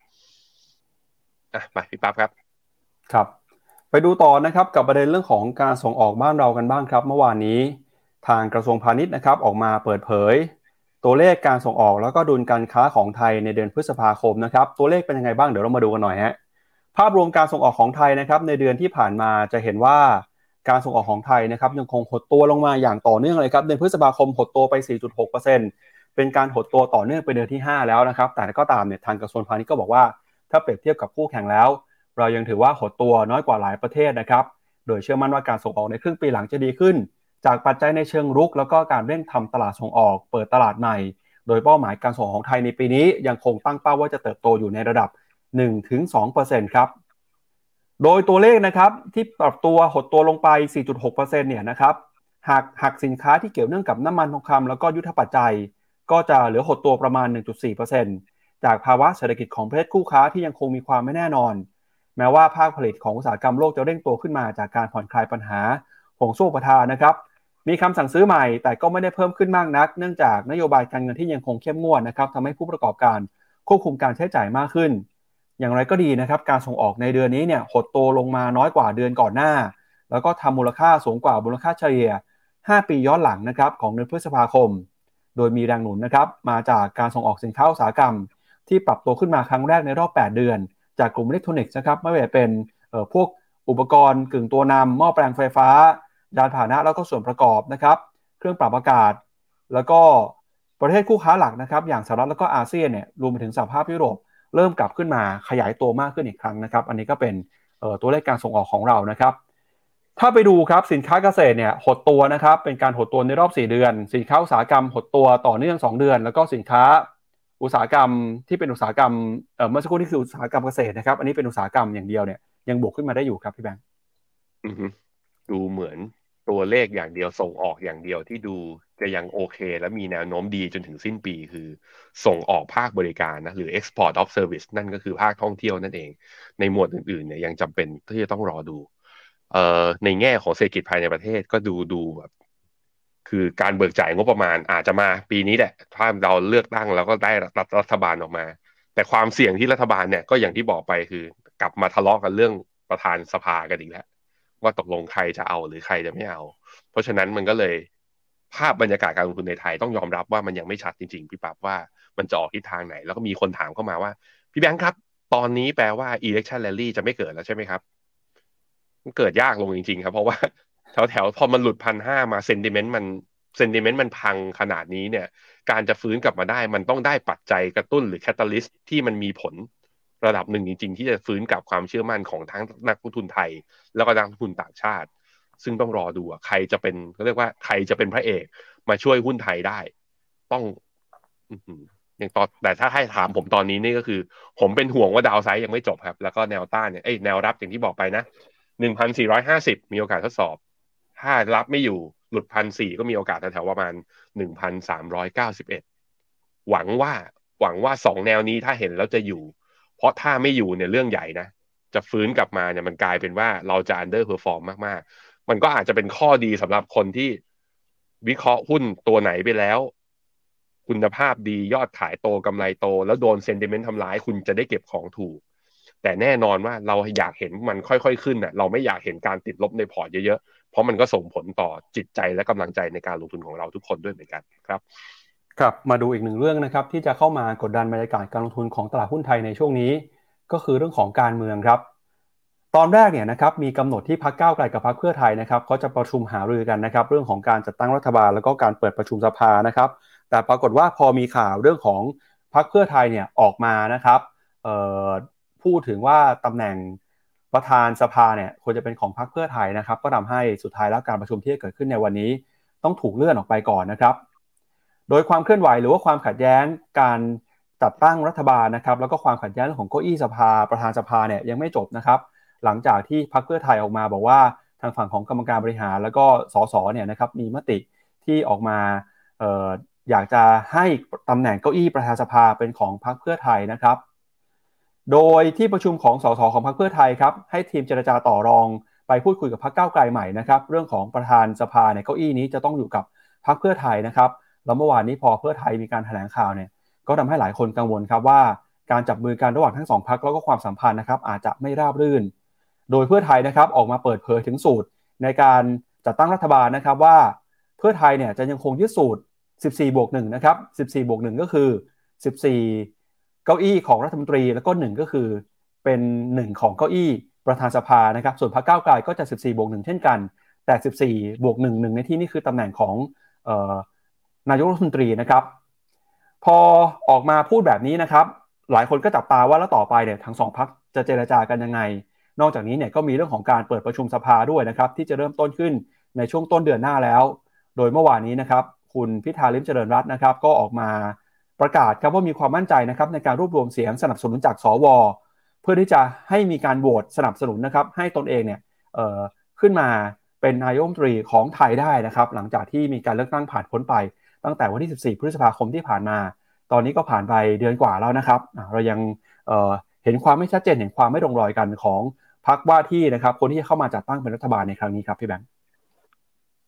อะไปพี่ปั๊บครับครับ ไปดูต่อนะครับกับประเด็นเรื่องของการส่งออกบ้านเรากันบ้างครับ เมื่อวานนี้ทางกระทรวงพาณิชย์นะครับ ออกมาเปิดเผย ตัวเลขการส่งออกแล้วก็ดุลการค้าของไทยในเดือนพฤษภาคมนะครับ ตัวเลขเป็นยังไงบ้างเดี๋ยวเรามาดูกันหน่อยฮะภาพรวมการส่งออกของไทยนะครับ ในเดือนที่ผ่านมาจะเห็นว่าการส่งออกของไทยนะครับยังคงหดตัวลงมาอย่างต่อเนื่องเลยครับเดือนพฤษภาคมหดตัวไป 4.6%เป็นการหดตัวต่อเนื่องไปเดือนที่ 5 แล้วนะครับ แต่ก็ตามเนี่ยทางกระทรวงพาณิชย์ก็บอกว่า ถ้าเปรียบเทียบกับคู่แข่งแล้ว เรายังถือว่าหดตัวน้อยกว่าหลายประเทศนะครับ โดยเชื่อมั่นว่าการส่งออกในครึ่งปีหลังจะดีขึ้น จากปัจจัยในเชิงรุก แล้วก็การเร่งทำตลาดส่งออก เปิดตลาดใหม่ โดยเป้าหมายการส่งของไทยในปีนี้ ยังคงตั้งเป้าว่าจะเติบโตอยู่ในระดับ 1-2%ครับโดยตัวเลขนะครับที่ปรับตัวหดตัวลงไป 4.6%เนี่ยนะครับหากหักสินค้าที่เกี่ยวเนื่องกับน้ำมันทองคำแล้วก็ยุทธปัจจัย ก็จะเหลือหดตัวประมาณ 1.4%จากภาวะเศรษฐกิจของประเทศคู่ค้าที่ยังคงมีความไม่แน่นอน แม้ว่าภาคผลิตของอุตสาหกรรมโลกจะเร่งตัวขึ้นมาจากการผ่อนคลายปัญหาห่วงโซ่ประทานนะครับ มีคำสั่งซื้อใหม่แต่ก็ไม่ได้เพิ่มขึ้นมากนัก เนื่องจากนโยบายการเงินที่ยังคงเข้มงวดนะครับทำให้ผู้ประกอบการควบคุมการใช้จ่ายมากขึ้น อย่างไรก็ดีนะครับการส่งออกในเดือนนี้เนี่ยหดตัวลงมาน้อยกว่าเดือนก่อนหน้า แล้วก็ทำมูลค่าสูงกว่ามูลค่าเฉลี่ย 5 ปีย้อนหลังนะครับของเดือนพฤษภาคม โดยมีแรงหนุนนะครับมาจากการส่งออกสินค้าอุตสาหกรรม ที่ปรับตัวขึ้นมาครั้งแรกในรอบ 8 เดือน จากกลุ่มอิเล็กทรอนิกส์นะครับไม่ว่าจะเป็นพวกอุปกรณ์กึ่งตัวนำหม้อแปลงไฟฟ้า ยานพาหนะแล้วก็ส่วนประกอบนะครับ เครื่องปรับอากาศ แล้วก็ประเทศคู่ค้าหลักนะครับ อย่างสหรัฐแล้วก็อาเซียนเนี่ยรวมไปถึงสหภาพยุโรป เริ่มกลับขึ้นมาขยายตัวมากขึ้นอีกครั้งนะครับ อันนี้ก็เป็นตัวเลขการส่งออกของเรานะครับ ถ้าไปดูครับสินค้าเกษตรเนี่ยหดตัวนะครับ เป็นการหดตัวในรอบ 4 เดือน สินค้าอุตสาหกรรมหดตัวต่อเนื่อง 2 เดือน แล้วก็สินค้าอุตสาหกรรมที่เป็นอุตสาหกรรมเมื่อสักครู่นี้คืออุตสาหกรรมเกษตรนะครับ อันนี้เป็นอุตสาหกรรมอย่างเดียวเนี่ยยังบวกขึ้นมาได้อยู่ครับพี่แบงค์ดูเหมือน ตัวเลขอย่างเดียวส่งออกอย่างเดียวที่ดูจะยังโอเค และมีแนวโน้มดีจนถึงสิ้นปีคือ ส่งออกภาคบริการนะหรือ export of service นั่นก็คือภาคท่องเที่ยวนั่นเอง ในหมวดอื่นๆเนี่ยยังจำเป็นที่จะต้องรอดูเอ่อในแง่ของเศรษฐกิจภายในประเทศก็ดูดูแบบคือการเบิกจ่ายงบประมาณอาจจะมาปีนี้แหละถ้าเราเลือกตั้งแล้วก็ได้รัฐรัฐบาลออกมา แต่ความเสี่ยงที่รัฐบาลเนี่ยก็อย่างที่บอกไปคือกลับมาทะเลาะกันเรื่องประธานสภากันอีกแล้ว ว่าตกลงใครจะเอาหรือใครจะไม่เอา เพราะฉะนั้นมันก็เลยภาพบรรยากาศการลงทุนในไทยต้องยอมรับว่ามันยังไม่ชัดจริงๆพี่ปั๊บว่ามันจะออกทิศทางไหน แล้วก็มีคนถามเข้ามาว่า พี่แบงค์ครับ ตอนนี้แปลว่า election rally จะไม่เกิดแล้วใช่ไหมครับมันเกิดยากลงจริงๆครับ เพราะว่าแถวๆพอมันหลุดพันห้ามาเซนติเมนต์มันเซนติเมนต์มันพังขนาดนี้เนี่ย การจะฟื้นกลับมาได้ มันต้องได้ปัจจัยกระตุ้นหรือแคตตาลิสที่มันมีผล ระดับหนึ่งจริง ๆ ที่จะฟื้นกับความเชื่อมั่นของทั้งนักลงทุนไทย แล้วก็นักลงทุนต่างชาติ ซึ่งต้องรอดูใครจะเป็นเขาเรียกว่าใครจะเป็นพระเอกมาช่วยหุ้นไทยได้ ต้องอย่างตอนแต่ถ้าให้ถามผมตอนนี้นี่ก็คือ ผมเป็นห่วงว่าดาวไซด์ยังไม่จบครับ แล้วก็แนวต้านเนี่ยแนวรับอย่างที่บอกไปนะหนึ่งพันสี่ร้อยห้าสิบมีโอกาสทดสอบ ถ้ารับไม่อยู่หลุดพันสี่ก็มีโอกาสแถวๆประมาณหนึ่งพันสามร้อยเก้าสิบเอ็ดหวังว่าหวังว่าสองแนวนี้ถ้าเห็นแล้วจะอยู่ เพราะถ้าไม่อยู่เนี่ยเรื่องใหญ่นะ จะฟื้นกลับมาเนี่ยมันกลายเป็นว่าเราจะ under perform มมากๆ มันก็อาจจะเป็นข้อดีสำหรับคนที่วิเคราะห์หุ้นตัวไหนไปแล้ว คุณภาพดียอดขายโตกำไรโต แล้วโดนเซนติเมนต์ทำร้ายคุณจะได้เก็บของถูก แต่แน่นอนว่าเราอยากเห็นมันค่อยๆขึ้นอะ เราไม่อยากเห็นการติดลบในพอร์ตเยอะๆเพราะมันก็ส่งผลต่อจิตใจและกำลังใจในการลงทุนของเราทุกคนด้วยเหมือนกันครับ ครับมาดูอีกหนึ่งเรื่องนะครับที่จะเข้ามากดดันบรรยากาศการลงทุนของตลาดหุ้นไทยในช่วงนี้ ก็คือเรื่องของการเมืองครับ ตอนแรกเนี่ยนะครับมีกำหนดที่พักก้าวไกลกับพักเพื่อไทยนะครับเขาจะประชุมหารือกันนะครับ เรื่องของการจัดตั้งรัฐบาลแล้วก็การเปิดประชุมสภานะครับ แต่ปรากฏว่าพอมีข่าวเรื่องของพักเพื่อไทยเนี่ยออกมานะครับพูดถึงว่าตำแหน่งประธานสภาเนี่ยควรจะเป็นของพรรคเพื่อไทยนะครับ ก็ทำให้สุดท้ายแล้วการประชุมที่เกิดขึ้นในวันนี้ ต้องถูกเลื่อนออกไปก่อนนะครับ โดยความเคลื่อนไหวหรือว่าความขัดแย้งการจัดตั้งรัฐบาลนะครับ แล้วก็ความขัดแย้งของเก้าอี้สภาประธานสภาเนี่ยยังไม่จบนะครับ หลังจากที่พรรคเพื่อไทยออกมาบอกว่าทางฝั่งของกรรมการบริหาร แล้วก็สสเนี่ยนะครับมีมติที่ออกมาอออยากจะให้ตำแหน่งเก้าอี้ประธานสภาเป็นของพรรคเพื่อไทยนะครับ โดยที่ประชุมของสสของพรรคเพื่อไทยครับให้ทีมเจรจาต่อรอง ไปพูดคุยกับพรรคก้าวไกลใหม่นะครับ เรื่องของประธานสภาในเก้าอี้นี้จะต้องอยู่กับพรรคเพื่อไทยนะครับ แล้วเมื่อวานนี้พอเพื่อไทยมีการแถลงข่าวเนี่ยก็ทำให้หลายคนกังวลครับว่าการจับมือกันระหว่างทั้งสองพักแล้วก็ความสัมพันธ์นะครับอาจจะไม่ราบรื่น โดยเพื่อไทยนะครับออกมาเปิดเผยถึงสูตรในการจัดตั้งรัฐบาลนะครับว่าเพื่อไทยเนี่ยจะยังคงยึดสูตร 14 บวก1นะครับ 14 บวก 1 ก็คือ 14 เก้าอี้ของรัฐมนตรี แล้วก็ 1 ก็คือเป็น 1 ของเก้าอี้ประธานสภานะครับ ส่วนพรรคก้าวไกลก็จะ 14 บวก 1 เช่นกัน แต่ 14 บวก 1 1 ในที่นี้คือตำแหน่งของ นายกรัฐมนตรีนะครับ พอออกมาพูดแบบนี้นะครับ หลายคนก็จับตาว่าแล้วต่อไปเนี่ยทั้งสองพักจะเจรจากันยังไง นอกจากนี้เนี่ยก็มีเรื่องของการเปิดประชุมสภาด้วยนะครับ ที่จะเริ่มต้นขึ้นในช่วงต้นเดือนหน้าแล้ว โดยเมื่อวานนี้นะครับ คุณพิธาลิมเจริญรัตน์นะครับ ก็ออกมาประกาศครับว่ามีความมั่นใจนะครับในการรวบรวมเสียงสนับสนุนจากสวเพื่อที่จะให้มีการโหวตสนับสนุนนะครับ ให้ตนเองเนี่ยขึ้นมาเป็นนายกรัฐมนตรีของไทยได้นะครับ หลังจากที่มีการเลือกตั้งผ่านพ้นไป ตั้งแต่วันที่ 14 พฤษภาคมที่ผ่านมา ตอนนี้ก็ผ่านไปเดือนกว่าแล้วนะครับ เรายังเเห็นความไม่ชัดเจนเห็นความไม่ตรงรอยกันของพรรคว่าที่นะครับ คนที่เข้ามาจัดตั้งเป็นรัฐบาลในครั้งนี้ครับพี่แบงค์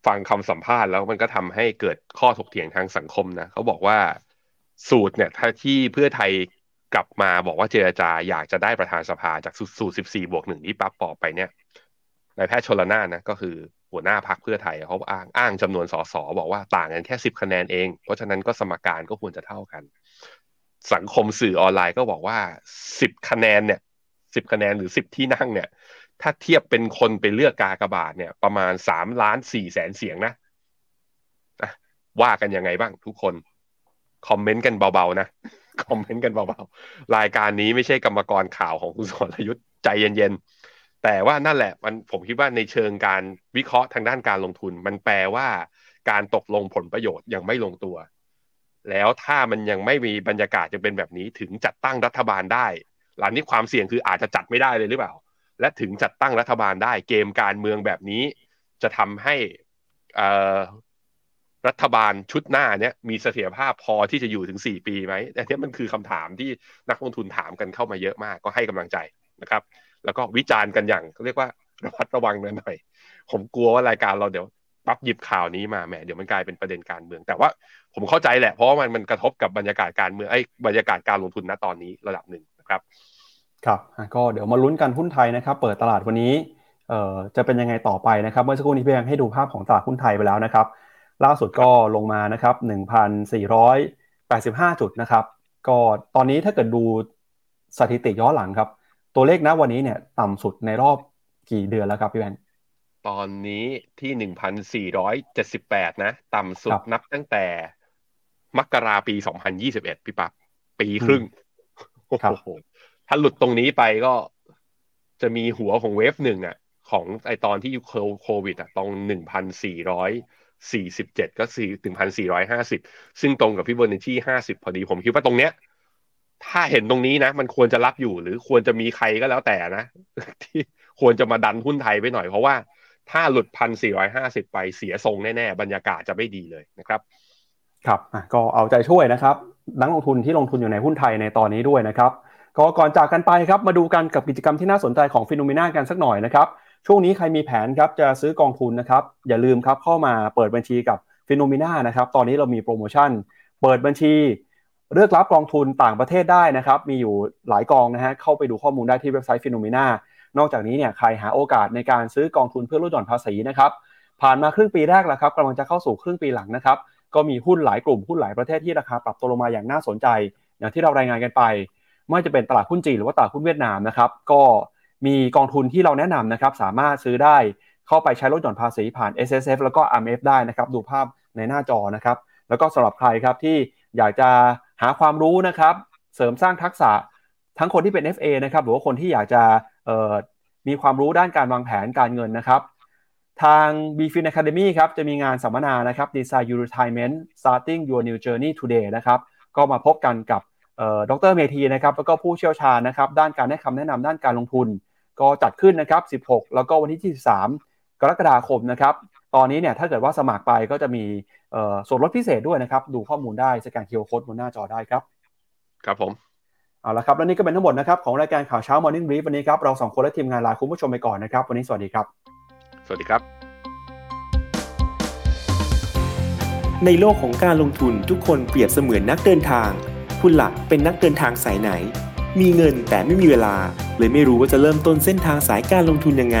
ฟังคำสัมภาษณ์แล้วมันก็ทำให้เกิดข้อถกเถียงทางสังคมนะเขาบอกว่าสูตรเนี่ยถ้าที่เพื่อไทยกลับมาบอกว่าเจรจาอยากจะได้ประธานสภาจากสูตร 14 บวกหนึ่งที่ปั๊บปอไปเนี่ย นายแพทย์ชนละนานนะก็คือหัวหน้าพักเพื่อไทยเขาอ้างอ้างจำนวนสสบอกว่าต่างกันแค่สิบคะแนนเอง เพราะฉะนั้นก็สมการก็ควรจะเท่ากัน สังคมสื่อออนไลน์ก็บอกว่าสิบคะแนนเนี่ยสิบคะแนนหรือสิบที่นั่งเนี่ย ถ้าเทียบเป็นคนไปเลือกกากบาทเนี่ย ประมาณสามล้านสี่แสนเสียงนะว่ากันยังไงบ้างทุกคน คอมเมนต์กันเบาๆนะคอมเมนต์กันเบาๆรายการนี้ไม่ใช่กรรมกรข่าวของคุณสรยุทธ์ใจเย็นๆ แต่ว่านั่นแหละมันผมคิดว่าในเชิงการวิเคราะห์ทางด้านการลงทุน มันแปลว่าการตกลงผลประโยชน์ยังไม่ลงตัว แล้วถ้ามันยังไม่มีบรรยากาศจะเป็นแบบนี้ถึงจัดตั้งรัฐบาลได้ หลังนี้ความเสี่ยงคืออาจจะจัดไม่ได้เลยหรือเปล่า และถึงจัดตั้งรัฐบาลได้เกมการเมืองแบบนี้ จะทำให้รัฐบาลชุดหน้าเนี้ยมีเสถียรภาพพอที่จะอยู่ถึงสี่ปีไหมอันนี้มันคือคำถามที่นักลงทุนถามกันเข้ามาเยอะมากก็ให้กำลังใจนะครับ แล้วก็วิจารณ์กันอย่างเขาเรียกว่าระมัดระวังหน่อย ผมกลัวว่ารายการเราเดี๋ยวปั๊บหยิบข่าวนี้มาแหมเดี๋ยวมันกลายเป็นประเด็นการเมือง แต่ว่าผมเข้าใจแหละเพราะว่ามันมันกระทบกับบรรยากาศการเมืองไอ้บรรยากาศการลงทุนณตอนนี้ระดับหนึ่งนะครับ ครับก็เดี๋ยวมาลุ้นกันหุ้นไทยนะครับ เปิดตลาดวันนี้เอ่อจะเป็นยังไงต่อไปนะครับเมื่อสักครู่นี้พี่แบงให้ดูภาพของตลาดหุ้นไทยไปแล้วนะครับ ล่าสุดก็ลงมานะครับ1,485 จุดนะครับ ก็ตอนนี้ถ้าเกิดดูสถิติย้อนหลังครับ ตัวเลขนะวันนี้เนี่ย ต่ำสุดในรอบกี่เดือนแล้วครับพี่แบงตอนนี้ที่1,478นะ ต่ำสุดนับตั้งแต่ มกราปี2021พี่ปับปีครึ่งโอ้โหถ้าหลุดตรงนี้ไปก็จะมีหัวของเวฟหนึ่งอะ ของไอตอนที่โควิดอะตรง1,400 47ก็4ถึง1,450ซึ่งตรงกับพี่เบอร์นที่50พอดีผมคิดว่าตรงเนี้ย ถ้าเห็นตรงนี้นะ มันควรจะรับอยู่หรือควรจะมีใครก็แล้วแต่นะ ที่ควรจะมาดันหุ้นไทยไปหน่อยเพราะว่าถ้าหลุด1,450ไปเสียทรงแน่ ๆ บรรยากาศจะไม่ดีเลยนะครับ ครับก็เอาใจช่วยนะครับ นักลงทุนที่ลงทุนอยู่ในหุ้นไทยในตอนนี้ด้วยนะครับ ก็ก่อนจากกันไปครับมาดูกันกับกิจกรรมที่น่าสนใจของ FINNOMENA กันสักหน่อยนะครับ ช่วงนี้ใครมีแผนครับจะซื้อกองทุนนะครับอย่าลืมครับเข้ามาเปิดบัญชีกับ FINNOMENA นะครับตอนนี้เรามีโปรโมชั่น เปิดบัญชี เลือกรับกองทุนต่างประเทศได้นะครับ มีอยู่หลายกองนะฮะ เข้าไปดูข้อมูลได้ที่เว็บไซต์ FINNOMENA นอกจากนี้เนี่ยใครหาโอกาสในการซื้อกองทุนเพื่อลดหย่อนภาษีนะครับ ผ่านมาครึ่งปีแรกแล้วครับกำลังจะเข้าสู่ครึ่งปีหลังนะครับ ก็มีหุ้นหลายกลุ่มหุ้นหลายประเทศที่ราคาปรับตัวลงมาอย่างน่าสนใจ อย่างที่เรารายงานกันไป ไม่ว่าจะเป็นตลาดหุ้นจีนหรือว่าตลาดหุ้นเวียดนามนะครับ ก็มีกองทุนที่เราแนะนำนะครับ สามารถซื้อได้เข้าไปใช้ลดหย่อนภาษีผ่าน S S F แล้วก็ R M F ได้นะครับ ดูภาพในหน้าจอนะครับ แล้วก็สำหรับใครครับที่อยากจะ หาความรู้นะครับ เสริมสร้างทักษะทั้งคนที่เป็น FA นะครับหรือว่าคนที่อยากจะมีความรู้ด้านการวางแผนการเงินนะครับ ทาง b f i n Academy ครับจะมีงานสัมมนานะครับ Design Your Retirement Starting Your New Journey Today นะครับก็มาพบกันกับดรเมธีนะครับแล้วก็ผู้เชี่ยวชาญนะครับด้านการให้คำแนะนำด้านการลงทุน ก็จัดขึ้นนะครับ 16 แล้วก็วันที่ 23 กรกฎาคมนะครับ ตอนนี้เนี่ยถ้าเกิดว่าสมัครไปก็จะมีส่วนลดพิเศษด้วยนะครับ ดูข้อมูลได้สแกนเคอร์โค้ดบนหน้าจอได้ครับ ครับผมเอาละครับ และนี่ก็เป็นทั้งหมดนะครับของรายการข่าวเช้า Morning Brief วันนี้ครับ เราสองคนและทีมงานลาคุณผู้ชมไปก่อนนะครับ วันนี้สวัสดีครับ สวัสดีครับ ในโลกของการลงทุนทุกคนเปรียบเสมือนนักเดินทาง คุณหลักเป็นนักเดินทางสายไหน มีเงินแต่ไม่มีเวลา เลยไม่รู้ว่าจะเริ่มต้นเส้นทางสายการลงทุนยังไง